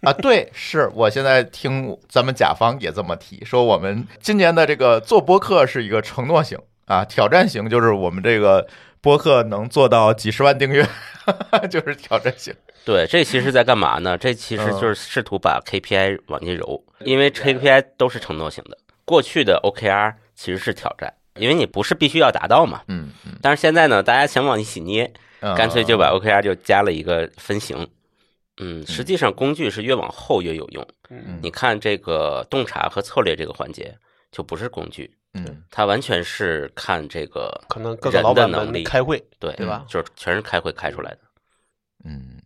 A: 啊，对，是我现在听咱们甲方也这么提，说我们今年的这个做播客是一个承诺型啊，挑战型就是我们这个播客能做到几十万订阅，就是挑战型。
B: 对，这其实在干嘛呢？这其实就是试图把 KPI 往进揉，因为 KPI 都是承诺型的。过去的 OKR 其实是挑战，因为你不是必须要达到嘛。
A: 嗯嗯，
B: 但是现在呢，大家想往一起捏，
A: 嗯
B: 干脆就把 OKR 就加了一个分型。嗯，实际上工具是越往后越有用。
C: 嗯
B: 你看这个洞察和策略这个环节，就不是工具，
A: 嗯
B: 它完全是看这个
C: 可能各个
B: 人
C: 老板们
B: 的能力
C: 开会，
B: 对
C: 对吧
B: 就是全是开会开出来的。
A: 嗯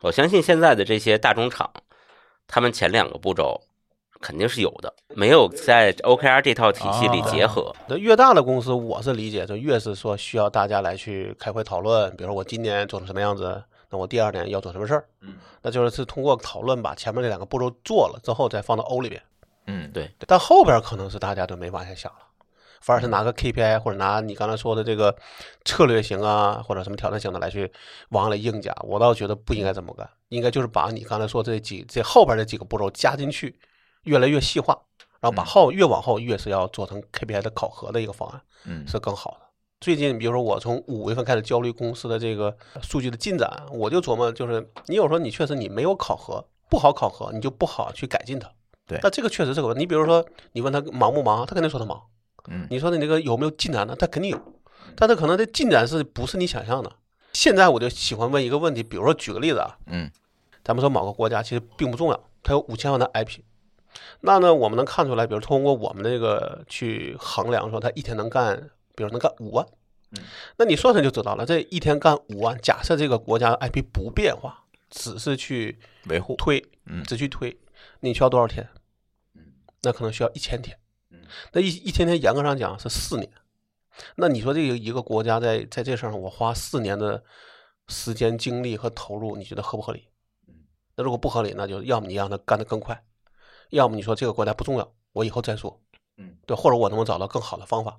B: 我相信现在的这些大中厂，他们前两个步骤肯定是有的，没有在 OKR 这套体系里
A: 啊
B: 结合。
C: 那越大的公司，我是理解，就越是说需要大家来去开会讨论，比如说我今年做成什么样子，那我第二年要做什么事儿，
A: 嗯，
C: 那就是是通过讨论把前面这两个步骤做了之后，再放到 O 里边。
A: 嗯，
B: 对
C: 但后边可能是大家都没往下想了，反而是拿个 KPI 或者拿你刚才说的这个策略型啊，或者什么挑战型的来去往里硬加。我倒觉得不应该这么干，应该就是把你刚才说这几这后边这几个步骤加进去，越来越细化，然后把
A: 嗯
C: 后越往后越是要做成 KPI 的考核的一个方案，
A: 嗯
C: 是更好的。最近，比如说我从五月份开始焦虑公司的这个数据的进展，我就琢磨，就是你有时候你确实你没有考核，不好考核，你就不好去改进它。
A: 对
C: 那这个确实是个问题。你比如说，你问他忙不忙，他肯定说他忙。
A: 嗯。
C: 你说你那个有没有进展呢？他肯定有，但他可能这进展是不是你想象的？现在我就喜欢问一个问题，比如说举个例子啊，
A: 嗯。
C: 咱们说某个国家其实并不重要，它有五千万的 IP，那呢我们能看出来，比如通过我们这个去衡量说它一天能干，比如能干五万，
A: 嗯，
C: 那你算算就知道了，这一天干五万，假设这个国家 IP 不变化，只是去
A: 维护，
C: 推，
A: 嗯。
C: 只去推，你需要多少天？那可能需要一千天。那一一天天严格上讲是四年。那你说这个一个国家在在这事儿上，我花四年的时间、精力和投入，你觉得合不合理？那如果不合理，那就要么你让他干得更快，要么你说这个国家不重要，我以后再说。
A: 嗯，
C: 对，或者我能不能找到更好的方法，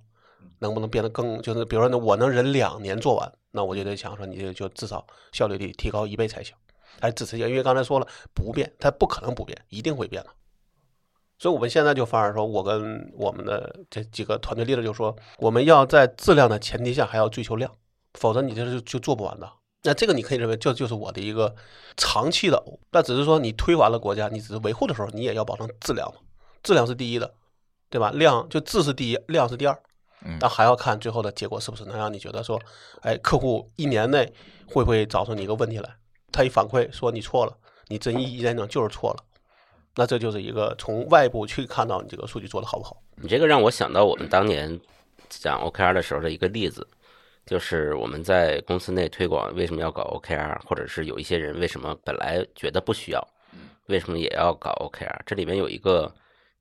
C: 能不能变得更就是，比如说呢，我能忍两年做完，那我就得想说，你这个就至少效率得提高一倍才行。还只是因为刚才说了不变，它不可能不变，一定会变的。所以我们现在就反而说，我跟我们的这几个团队 leader 就说，我们要在质量的前提下还要追求量，否则你这是就做不完的。那这个你可以认为这就是我的一个长期的欧，那只是说你推完了国家，你只是维护的时候，你也要保证质量嘛，质量是第一的，对吧？量就质是第一，量是第二，
A: 嗯
C: 但还要看最后的结果是不是能让你觉得说，哎，客户一年内会不会找出你一个问题来？他一反馈说你错了，你真一一验证就是错了，那这就是一个从外部去看到你这个数据做的好不好。
B: 你这个让我想到我们当年讲 OKR 的时候的一个例子，就是我们在公司内推广为什么要搞 OKR，或者是有一些人为什么本来觉得不需要，为什么也要搞 OKR？这里面有一个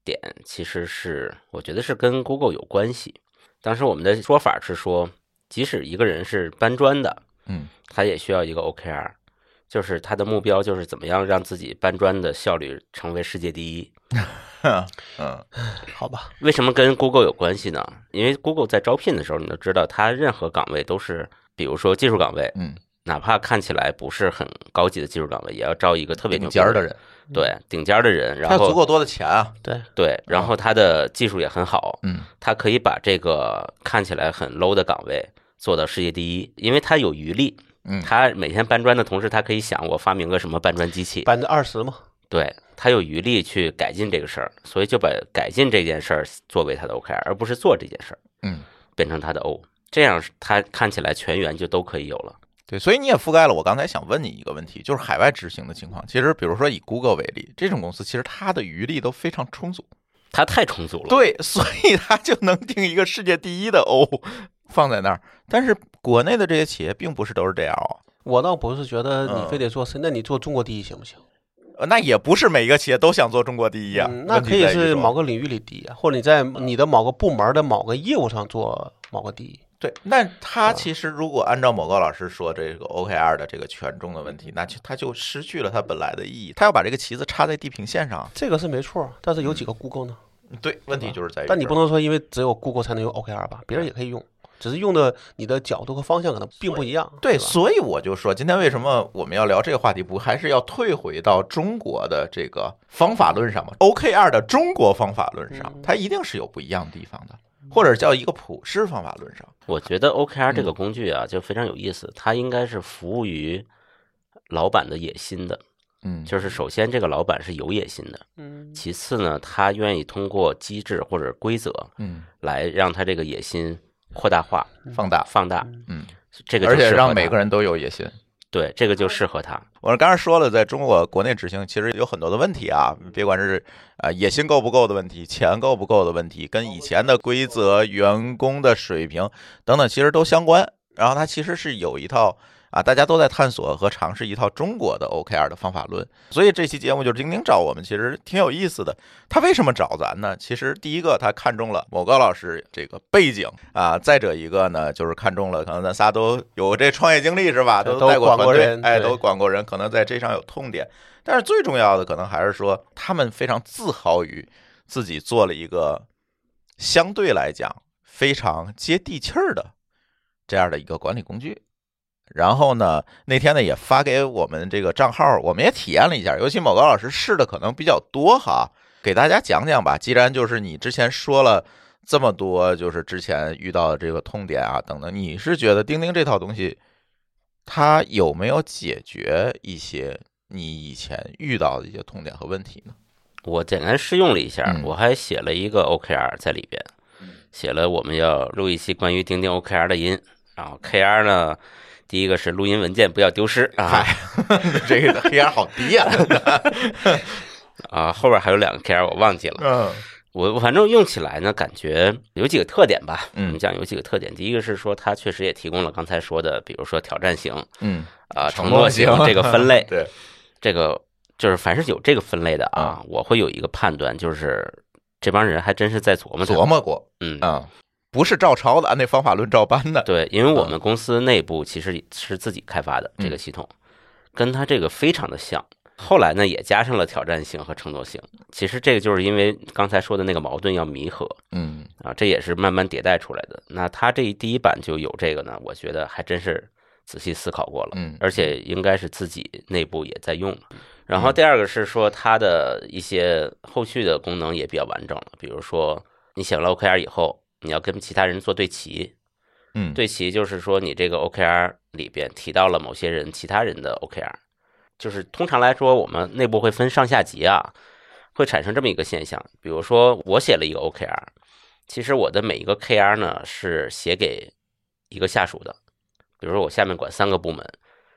B: 点，其实是我觉得是跟 Google 有关系。当时我们的说法是说，即使一个人是搬砖的，
A: 嗯
B: 他也需要一个 OKR，就是他的目标就是怎么样让自己搬砖的效率成为世界第一。
A: 嗯
C: 好吧，
B: 为什么跟 Google 有关系呢？因为 Google 在招聘的时候，你都知道，它任何岗位都是，比如说技术岗位，
A: 嗯，
B: 哪怕看起来不是很高级的技术岗位，也要招一个特别
A: 顶尖的，人，
B: 对，顶尖的人，
A: 他
B: 然后
A: 有足够多的钱啊，
C: 对，
B: 对，然后他的技术也很好，
A: 嗯
B: 他可以把这个看起来很 low 的岗位做到世界第一，因为他有余力。
A: 嗯。
B: 他每天搬砖的同时，他可以想我发明个什么搬砖机器，
C: 百分之二十嘛，
B: 对他有余力去改进这个事儿，所以就把改进这件事儿作为他的 OKR，而不是做这件事儿
A: 嗯，
B: 变成他的 O，这样他看起来全员就都可以有了。
A: 对，所以你也覆盖了我刚才想问你一个问题，就是海外执行的情况。其实，比如说以 Google 为例，这种公司其实它的余力都非常充足，
B: 它太充足了，
A: 对，所以它就能定一个世界第一的 O 放在那儿。但是国内的这些企业并不是都是这样啊，
C: 我倒不是觉得你
A: 嗯
C: 非得说是，那你做中国第一行不行？
A: 呃那也不是每一个企业都想做中国第一啊。
C: 嗯，那可以是某个领域里第一，或者你在你的某个部门的某个业务上做某个第一。
A: 对，那他其实如果按照某个老师说这个 OKR 的这个权重的问题，那就他就失去了它本来的意义。他要把这个旗子插在地平线上，
C: 这个是没错，但是有几个 Google 呢？
A: 对，问题就是在于，
C: 但你不能说因为只有 Google 才能用 OKR 吧，别人也可以用，只是用的你的角度和方向可能并不一样。
A: 对，所以我就说，今天为什么我们要聊这个话题，不还是要退回到中国的这个方法论上吗？OKR 的中国方法论上，它一定是有不一样的地方的，或者叫一个普世方法论上。
B: 我觉得 OKR 这个
A: 嗯
B: 工具啊，就非常有意思，它应该是服务于老板的野心的。
A: 嗯
B: 就是首先这个老板是有野心的，
C: 嗯
B: 其次呢，他愿意通过机制或者规则
A: 嗯，
B: 来让他这个野心扩大化、
A: 放大，
B: 放大。
A: 嗯，
B: 这个
A: 而且让每个人都有野心。
B: 对这个就适合他。
A: 我刚才说了，在中国国内执行其实有很多的问题啊，别管是啊、呃野心够不够的问题，钱够不够的问题，跟以前的规则、员工的水平等等，其实都相关。然后它其实是有一套啊，大家都在探索和尝试一套中国的 OKR 的方法论。所以这期节目就是丁丁找我们，其实挺有意思的。他为什么找咱呢？其实第一个他看中了某高老师这个背景啊，再者一个呢，就是看中了可能咱仨都有这创业经历是吧？都带
C: 都管
A: 团队，
C: 过人
A: 哎，都管过人，可能在这上有痛点。但是最重要的，可能还是说他们非常自豪于自己做了一个相对来讲非常接地气儿的这样的一个管理工具。然后呢，那天呢也发给我们这个账号，我们也体验了一下，尤其某高老师试的可能比较多哈，给大家讲讲吧。既然就是你之前说了这么多，就是之前遇到的这个痛点啊等等，你是觉得钉钉这套东西，它有没有解决一些你以前遇到的一些痛点和问题呢？
B: 我简单试用了一下，
A: 嗯
B: 我还写了一个 OKR 在里边，写了我们要录一期关于钉钉 OKR 的音。然后 KR 呢，第一个是录音文件不要丢失啊，
A: 这个黑压好低呀、
B: 啊，后边还有两个 KR 我忘记了。
A: 嗯
B: 我我反正用起来呢，感觉有几个特点吧。
A: 嗯
B: 我们讲有几个特点。第一个是说，它确实也提供了刚才说的，比如说挑战型
A: 嗯，
B: 啊、
A: 承诺
B: 型这个 分类。
A: 对，
B: 这个就是凡是有这个分类的啊，我会有一个判断，就是这帮人还真是在琢磨
A: 琢。磨过
B: 嗯，
A: 啊、不是照抄的，按那方法论照搬的。
B: 对，因为我
A: 嗯
B: 们公司内部其实是自己开发的这个系统，跟它这个非常的像。后来呢，也加上了挑战性和承诺性。其实这个就是因为刚才说的那个矛盾要弥合
A: 嗯
B: 啊，这也是慢慢迭代出来的。那它这一第一版就有这个呢，我觉得还真是仔细思考过了，
A: 嗯
B: 而且应该是自己内部也在用了。然后第二个是说它的一些后续的功能也比较完整了，比如说你写了 OKR 以后，你要跟其他人做对齐，
A: 嗯，
B: 对齐就是说你这个 OKR 里边提到了某些人其他人的 OKR，就是通常来说我们内部会分上下级啊，会产生这么一个现象，比如说我写了一个 OKR，其实我的每一个 KR 呢是写给一个下属的，比如说我下面管三个部门，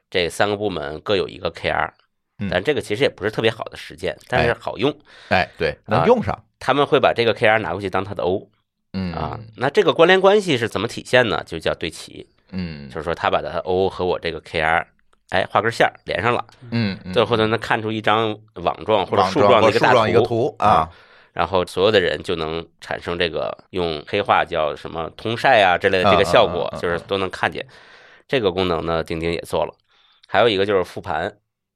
B: 这三个部门各有一个 KR，
A: 嗯。
B: 但这个其实也不是特别好的实践，但是
A: 哎
B: 好用，
A: 哎，对，能
B: 啊
A: 用上。
B: 他们会把这个 KR 拿过去当他的 O
A: 嗯
B: 啊，那这个关联关系是怎么体现呢？就叫对齐。
A: 嗯
B: 就是说他把他的 O 和我这个 KR，哎，画根线儿连上了，
A: 嗯嗯，
B: 最后呢能看出一张网状或者树状的一个大
A: 图啊，
B: 然后所有的人就能产生这个用黑话叫什么通晒啊之类的这个效果就是都能看见。这个功能呢，钉钉也做了。还有一个就是复盘，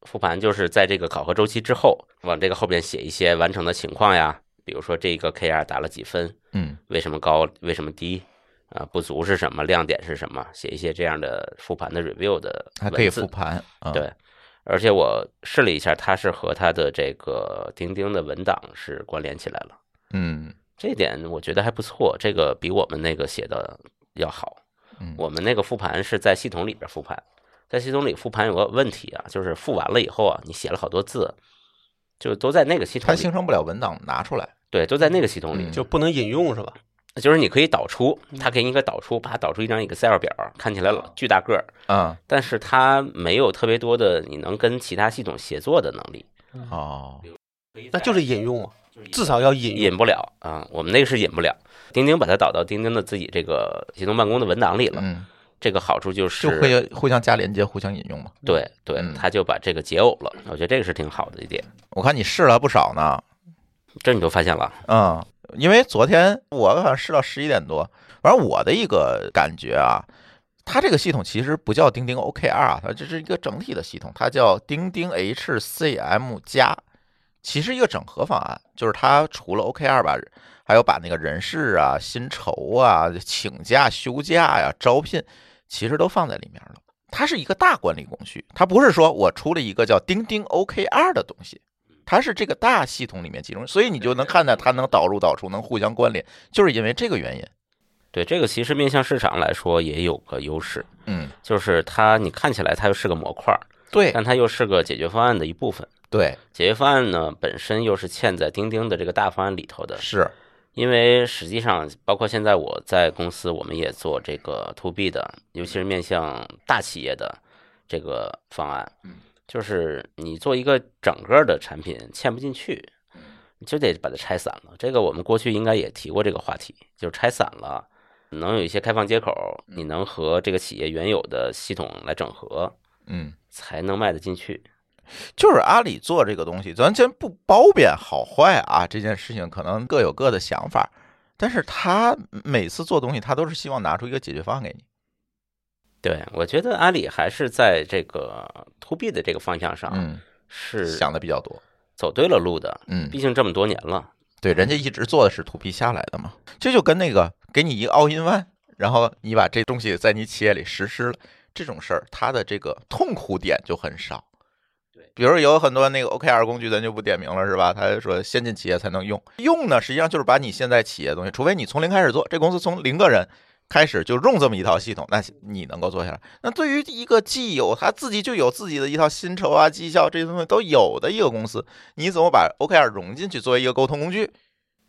B: 复盘就是在这个考核周期之后，往这个后边写一些完成的情况呀，比如说这个 KR 打了几分，
A: 嗯
B: 为什么高，为什么低，啊，不足是什么，亮点是什么，写一些这样的复盘的 review 的
A: 还可以复盘。啊
B: 对，而且我试了一下，它是和它的这个钉钉的文档是关联起来了，
A: 嗯
B: 这点我觉得还不错，这个比我们那个写的要好。
A: 嗯，
B: 我们那个复盘是在系统里边复盘，在系统里复盘有个问题啊，就是复完了以后啊，你写了好多字，就都在那个系统里，
A: 它形成不了文档拿出来。
B: 对，都在那个系统里，
A: 嗯
C: 就不能引用是吧？
B: 就是你可以导出，它给你一个导出，把它导出一张 Excel 表，看起来老巨大个儿，
A: 嗯
B: 但是它没有特别多的你能跟其他系统协作的能力，
A: 哦，
C: 那就是引用啊，至少要引。
B: 引不了啊。我们那个是引不了，钉钉把它导到钉钉的自己这个移动办公的文档里了。
A: 嗯，
B: 这个好处就是
A: 就是会互相加连接，互相引用嘛。
B: 对对
A: 嗯，
B: 它就把这个解耦了。我觉得这个是挺好的一点。
A: 我看你试了不少呢。
B: 这你都发现了？
A: 嗯，因为昨天我好像试到十一点多，反正我的一个感觉啊，它这个系统其实不叫钉钉 OKR 啊，它这是一个整体的系统，它叫钉钉 HCM 加，其实一个整合方案，就是它除了 OKR 吧，还有把那个人事啊、薪酬啊、请假、休假呀、招聘，其实都放在里面了。它是一个大管理工序，它不是说我出了一个叫钉钉 OKR 的东西，它是这个大系统里面集中，所以你就能看到它能导入导出，能互相关联，就是因为这个原因。
B: 对这个其实面向市场来说也有个优势，
A: 嗯，
B: 就是它你看起来它又是个模块儿，
A: 对
B: 但它又是个解决方案的一部分。
A: 对
B: 解决方案呢本身又是嵌在钉钉的这个大方案里头的，
A: 是，
B: 因为实际上包括现在我在公司，我们也做这个 to B 的，尤其是面向大企业的这个方案，
A: 嗯，
B: 就是你做一个整个的产品嵌不进去，你就得把它拆散了。这个我们过去应该也提过这个话题，就是拆散了，能有一些开放接口，你能和这个企业原有的系统来整合，
A: 嗯。
B: 才能卖得进去。
A: 就是阿里做这个东西，咱先不褒贬好坏啊，这件事情可能各有各的想法，但是他每次做东西，他都是希望拿出一个解决方案给你。
B: 对我觉得阿里还是在这个 to B 的这个方向上
A: 嗯，
B: 是
A: 想的比较多。
B: 走对了路的，
A: 嗯，
B: 毕竟这么多年了。
A: 对，人家一直做的是 to B 下来的嘛，这就跟那个给你一个 all in one，然后你把这东西在你企业里实施了，这种事儿，它的这个痛苦点就很少。
B: 对，
A: 比如有很多那个 OKR 工具，咱就不点名了，是吧？他说先进企业才能用，用呢，实际上就是把你现在企业的东西，除非你从零开始做，这公司从零个人开始就用这么一套系统，那你能够做下来。那对于一个既有他自己就有自己的一套薪酬啊、绩效这些东西都有的一个公司，你怎么把 OKR 融进去作为一个沟通工具？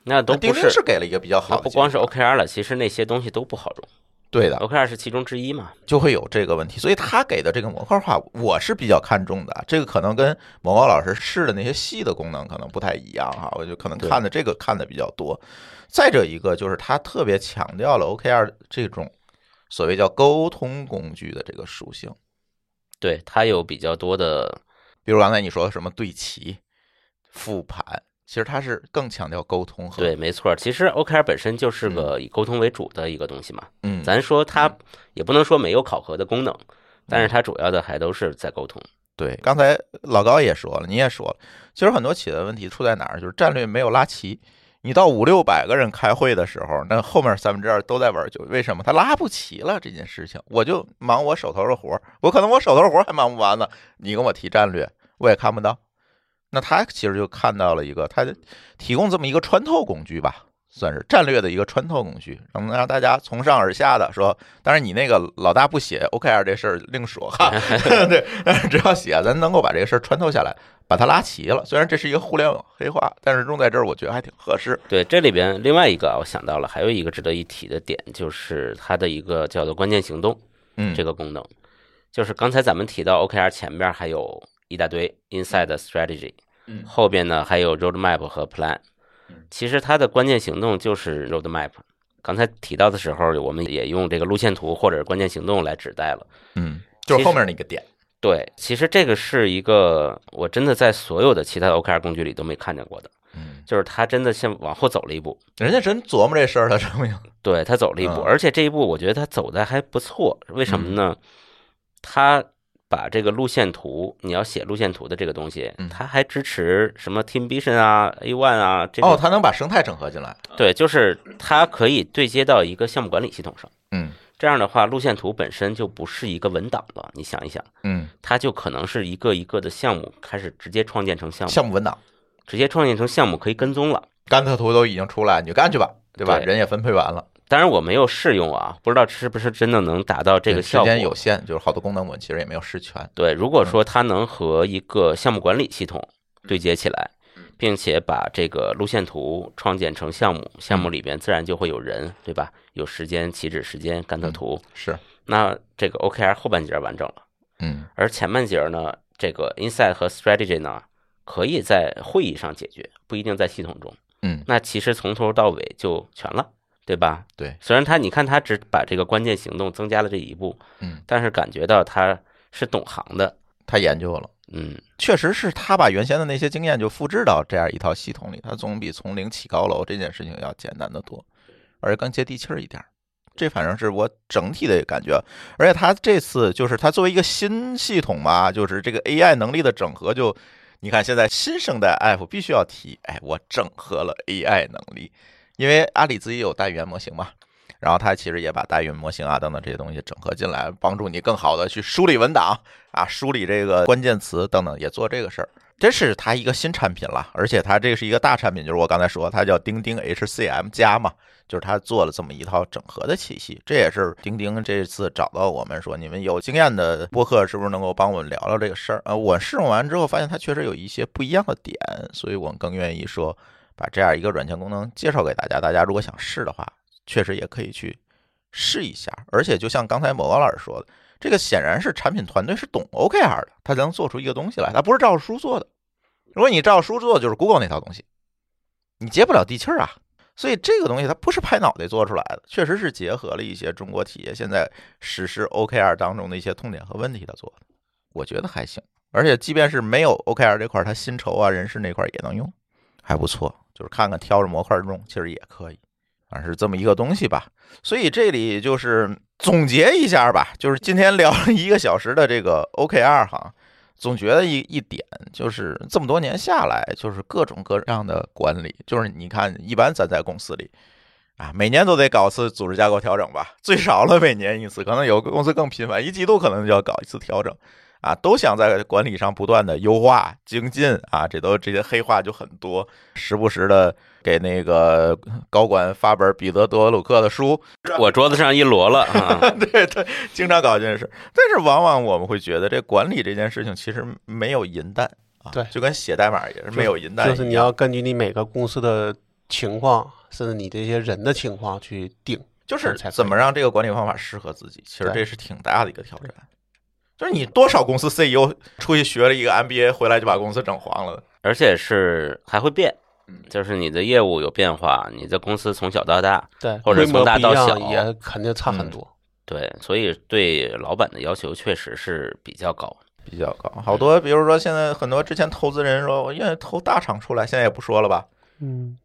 B: 那都不是，
A: 是给了一个比较好的，
B: 那不光是 OKR 了，其实那些东西都不好用。
A: 对的
B: ，OKR 是其中之一嘛。
A: 就会有这个问题。所以他给的这个模块化，我是比较看重的。这个可能跟某高老师试的那些细的功能可能不太一样哈，我就可能看的这个看的比较多。再者一个就是他特别强调了 OKR 这种所谓叫沟通工具的这个属性，
B: 对，它有比较多的，
A: 比如刚才你说的什么对齐、复盘，其实它是更强调沟通和
B: 对，没错。其实 OKR 本身就是个以沟通为主的一个东西嘛。
A: 嗯，
B: 咱说它也不能说没有考核的功能，但是它主要的还都是在沟通。
A: 对，刚才老高也说了，你也说了，其实很多企业的问题出在哪儿，就是战略没有拉齐。你到五六百个人开会的时候，那后面三分之二都在玩酒，为什么？他拉不齐了这件事情，我就忙我手头的活儿，我可能我手头活儿还忙不完呢，你跟我提战略，我也看不到。那他其实就看到了一个，他提供这么一个穿透工具吧，算是战略的一个穿透工具，能让大家从上而下的说。当然，你那个老大不写 OKR 这事儿另说哈，对，但是只要写，咱能够把这个事儿穿透下来，把它拉齐了。虽然这是一个互联网黑话，但是用在这儿，我觉得还挺合适。
B: 对，这里边另外一个啊我想到了，还有一个值得一提的点，就是它的一个叫做关键行动
A: 嗯，
B: 这个功能，就是刚才咱们提到 OKR 前面还有一大堆 inside strategy，
A: 嗯
B: 后边呢还有 roadmap 和 plan，
A: 嗯
B: 其实它的关键行动就是 roadmap。刚才提到的时候，我们也用这个路线图或者是关键行动来指代了。
A: 嗯，就是后面那个点。
B: 对，其实这个是一个我真的在所有的其他的 OKR 工具里都没看见过的，
A: 嗯，
B: 就是它真的像往后走了一步，
A: 人家真琢磨这事儿了，证明。
B: 对他走了一步，
A: 嗯
B: 而且这一步我觉得他走的还不错。为什么呢？他把这个路线图，你要写路线图的这个东西
A: 嗯，
B: 他还支持什么 Team Vision 啊、A One 啊，这个
A: 哦，它能把生态整合进来。
B: 对，就是它可以对接到一个项目管理系统上。
A: 嗯
B: 这样的话，路线图本身就不是一个文档了。你想一想，
A: 嗯，
B: 它就可能是一个一个的项目开始直接创建成项目，
A: 项目文档、
B: 直接创建成项目可以跟踪了。
A: 甘特图都已经出来，你就干去吧，对吧？
B: 对
A: 人也分配完了，
B: 当然我没有试用啊，不知道是不是真的能达到这个效果。
A: 时间有限，就是好多功能我其实也没有试全。
B: 对，如果说它能和一个项目管理系统对接起来，并且把这个路线图创建成项目，项目里边自然就会有人，对吧？有时间、起止时间、甘特图，
A: 是，
B: 那这个 OKR 后半截完整了，
A: 嗯
B: 而前半截呢，这个 insight 和 strategy 呢，可以在会议上解决，不一定在系统中。
A: 嗯，
B: 那其实从头到尾就全了，对吧？
A: 对，
B: 虽然他你看他只把这个关键行动增加了这一步，
A: 嗯，
B: 但是感觉到他是懂行的，
A: 他研究了。
B: 嗯，
A: 确实是他把原先的那些经验就复制到这样一套系统里，他总比从零起高楼这件事情要简单的多，而且更接地气儿一点儿。这反正是我整体的感觉，而且他这次就是他作为一个新系统嘛，就是这个 AI 能力的整合就，你看现在新生代 App 必须要提，哎，我整合了 AI 能力，因为阿里自己有大语言模型嘛，然后它其实也把大语言模型啊等等这些东西整合进来，帮助你更好的去梳理文档啊，梳理这个关键词等等，也做这个事儿。这是它一个新产品了，而且它这是一个大产品，就是我刚才说它叫钉钉 HCM 加嘛，就是它做了这么一套整合的体系。这也是钉钉这次找到我们说，你们有经验的播客是不是能够帮我们聊聊这个事儿？呃，我试用完之后发现它确实有一些不一样的点，所以我更愿意说把这样一个软件功能介绍给大家。大家如果想试的话，确实也可以去试一下。而且就像刚才某高老师说的。这个显然是产品团队是懂 OKR 的，他才能做出一个东西来。他不是照书做的。如果你照书做，就是 Google 那套东西，你接不了地气儿啊。所以这个东西它不是拍脑袋做出来的，确实是结合了一些中国企业现在实施 OKR 当中的一些痛点和问题，他做的，我觉得还行。而且即便是没有 OKR 这块，它薪酬啊、人事那块也能用，还不错。就是看看挑着模块用，其实也可以。反正是这么一个东西吧，所以这里就是总结一下吧，就是今天聊了一个小时的这个 OKR 哈，总觉得一一点就是这么多年下来，就是各种各样的管理，就是你看，一般咱在公司里啊，每年都得搞次组织架构调整吧，最少了每年一次，可能有个公司更频繁，一季度可能就要搞一次调整。啊，都想在管理上不断的优化精进啊，这都这些黑话就很多，时不时的给那个高管发本彼得德鲁克的书，
B: 我桌子上一摞了啊，
A: 对对，经常搞这件事，但是往往我们会觉得这管理这件事情其实没有银弹啊，
C: 对，
A: 就跟写代码也是没有银弹，
C: 就是你要根据你每个公司的情况，甚至你这些人的情况去定，
A: 就是怎么让这个管理方法适合自己，其实这是挺大的一个挑战。就是你多少公司 CEO 出去学了一个 MBA 回来就把公司整黄了，
B: 而且是还会变，就是你的业务有变化，你的公司从小到大，
C: 对，
B: 或者从大到小
C: 也肯定差很多。
B: 对，所以对老板的要求确实是比较高，
A: 比较高。好多，比如说现在很多之前投资人说我愿意投大厂出来，现在也不说了吧？
C: 嗯，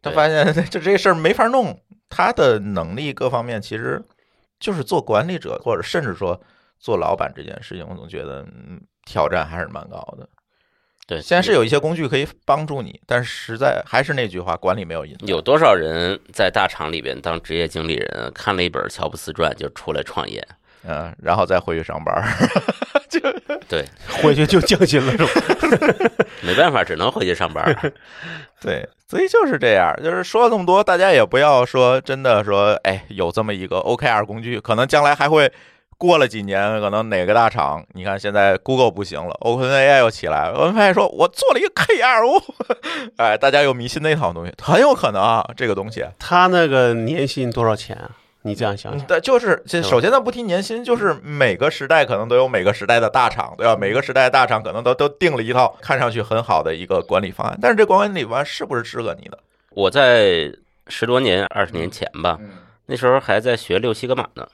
A: 他发现 就这事儿没法弄，他的能力各方面其实就是做管理者，或者甚至说。做老板这件事情，我总觉得嗯挑战还是蛮高的。
B: 对，
A: 现在是有一些工具可以帮助你，但是实在还是那句话，管理没有引。
B: 有多少人在大厂里边当职业经理人，看了一本乔布斯传就出来创业，
A: 嗯，然后再回去上班，就
B: 对，
C: 回去就降薪了，是吧？
B: 没办法，只能回去上班。
A: 对，所以就是这样，就是说了这么多，大家也不要说真的说，哎，有这么一个 OKR 工具，可能将来还会。过了几年，可能哪个大厂，你看现在 Google 不行了，OpenAI 又起来，OpenAI 说我做了一个 KRO，哎，大家又迷信那套东西，很有可能啊，这个东西，
C: 他那个年薪多少钱啊？你这样想想，
A: 对，就是这首先，咱不提年薪，就是每个时代可能都有每个时代的大厂，对吧？每个时代的大厂可能都都定了一套看上去很好的一个管理方案，但是这管理方案是不是适合你的？
B: 我在十多年、二十年前吧，那时候还在学六七个码呢。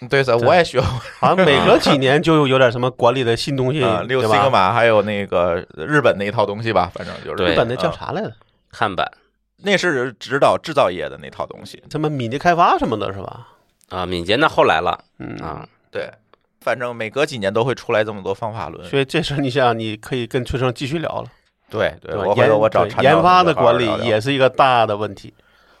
A: 对噻，我也学过，
C: 好像每隔几年就有点什么管理的新东西，
A: 六西格玛，还有那个日本那一套东西吧，反正就是。
C: 日本那叫啥来着？
B: 看板，
A: 那是指导制造业的那套东西，
C: 什么敏捷开发什么的，是吧？
B: 啊，敏捷那后来了，
C: 嗯。
B: 啊，
A: 对，反正每隔几年都会出来这么多方法论，
C: 所以这事你想，你可以跟崔生继续聊了。
A: 对对，
C: 我
A: 回头我找
C: 研发的管理也是一个大的问题。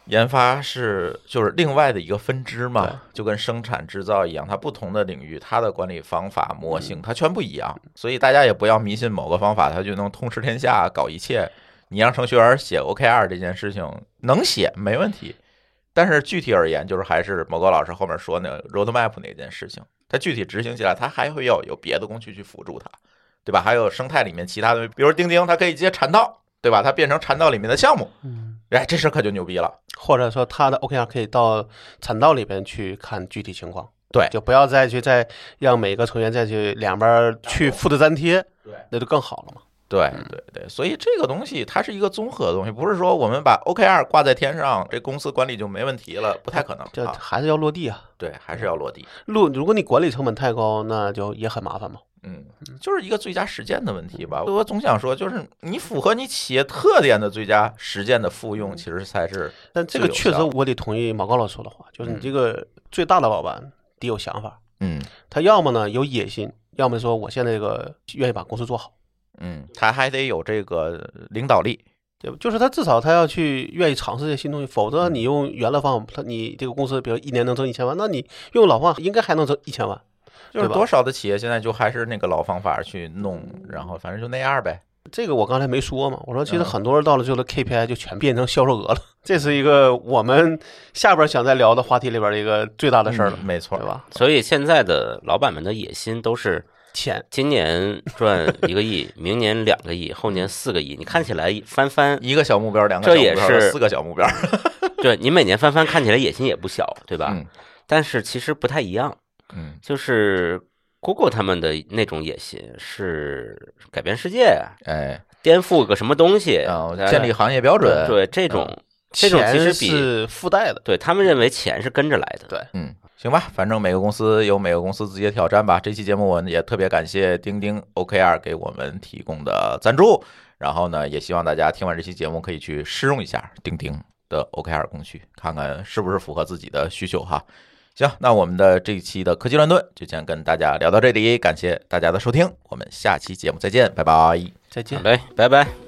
A: 研发是就是另外的一个分支嘛，就跟生产制造一样，它不同的领域，它的管理方法模型它全不一样，所以大家也不要迷信某个方法它就能通吃天下搞一切。你让程序员写 OKR 这件事情能写没问题，但是具体而言，就是还是某个老师后面说那 roadmap 那件事情，它具体执行起来，它还会要有别的工具去辅助它，对吧？还有生态里面其他的，比如钉钉，它可以接禅道，对吧？它变成禅道里面的项目，哎，这事可就牛逼了。
C: 或者说，他的 OKR 可以到产道里边去看具体情况，
A: 对，
C: 就不要再去再让每个成员再去两边去复制粘贴，
A: 对，
C: 那就更好了嘛。
A: 对对对，所以这个东西它是一个综合的东西，不是说我们把 OKR 挂在天上，这公司管理就没问题了，不太可能啊。
C: 这还是要落地啊。
A: 对，还是要落地。
C: 落，如果你管理成本太高，那就也很麻烦嘛。
A: 嗯，就是一个最佳实践的问题吧。我总想说，就是你符合你企业特点的最佳实践的复用，其实才是。
C: 但这个确实，我得同意毛高老师说的话，就是你这个最大的老板得有想法。
A: 嗯，
C: 他要么呢有野心，要么说我现在这个愿意把公司做好。
A: 嗯，他还得有这个领导力，
C: 对吧？就是他至少他要去愿意尝试这些新东西，否则你用原来方法，他你这个公司比如一年能挣一千万，那你用老方法应该还能挣一千万。
A: 就是多少的企业现在就还是那个老方法去弄，然后反正就那样呗。
C: 这个我刚才没说嘛，我说其实很多人到了最后的 KPI 就全变成销售额了，这是一个我们下边想再聊的话题里边的一个最大的事儿了，
A: 没错，
C: 对吧？
B: 所以现在的老板们的野心都是
C: 钱，
B: 今年赚一个亿，明年两个亿，后年四个亿。你看起来翻番
A: 一个小目标，两个
B: 这也是
A: 四个小目标。
B: 对你每年翻番看起来野心也不小，对吧？
A: 嗯。
B: 但是其实不太一样，
A: 嗯，
B: 就是。Google 他们的那种野心是改变世界，
A: 哎，
B: 颠覆个什么东西，
A: 建立行业标准。
B: 对，这种这种其实
C: 是附带的。
B: 对他们认为钱是跟着来的。
C: 对，
A: 嗯，行吧，反正每个公司有每个公司自己的挑战吧。这期节目我们也特别感谢钉钉 OKR 给我们提供的赞助，然后呢，也希望大家听完这期节目可以去试用一下钉钉的 OKR 工具，看看是不是符合自己的需求哈。行，那我们的这一期的科技乱炖就先跟大家聊到这里，感谢大家的收听，我们下期节目再见，拜拜，
C: 再见，
B: 嘞，拜拜。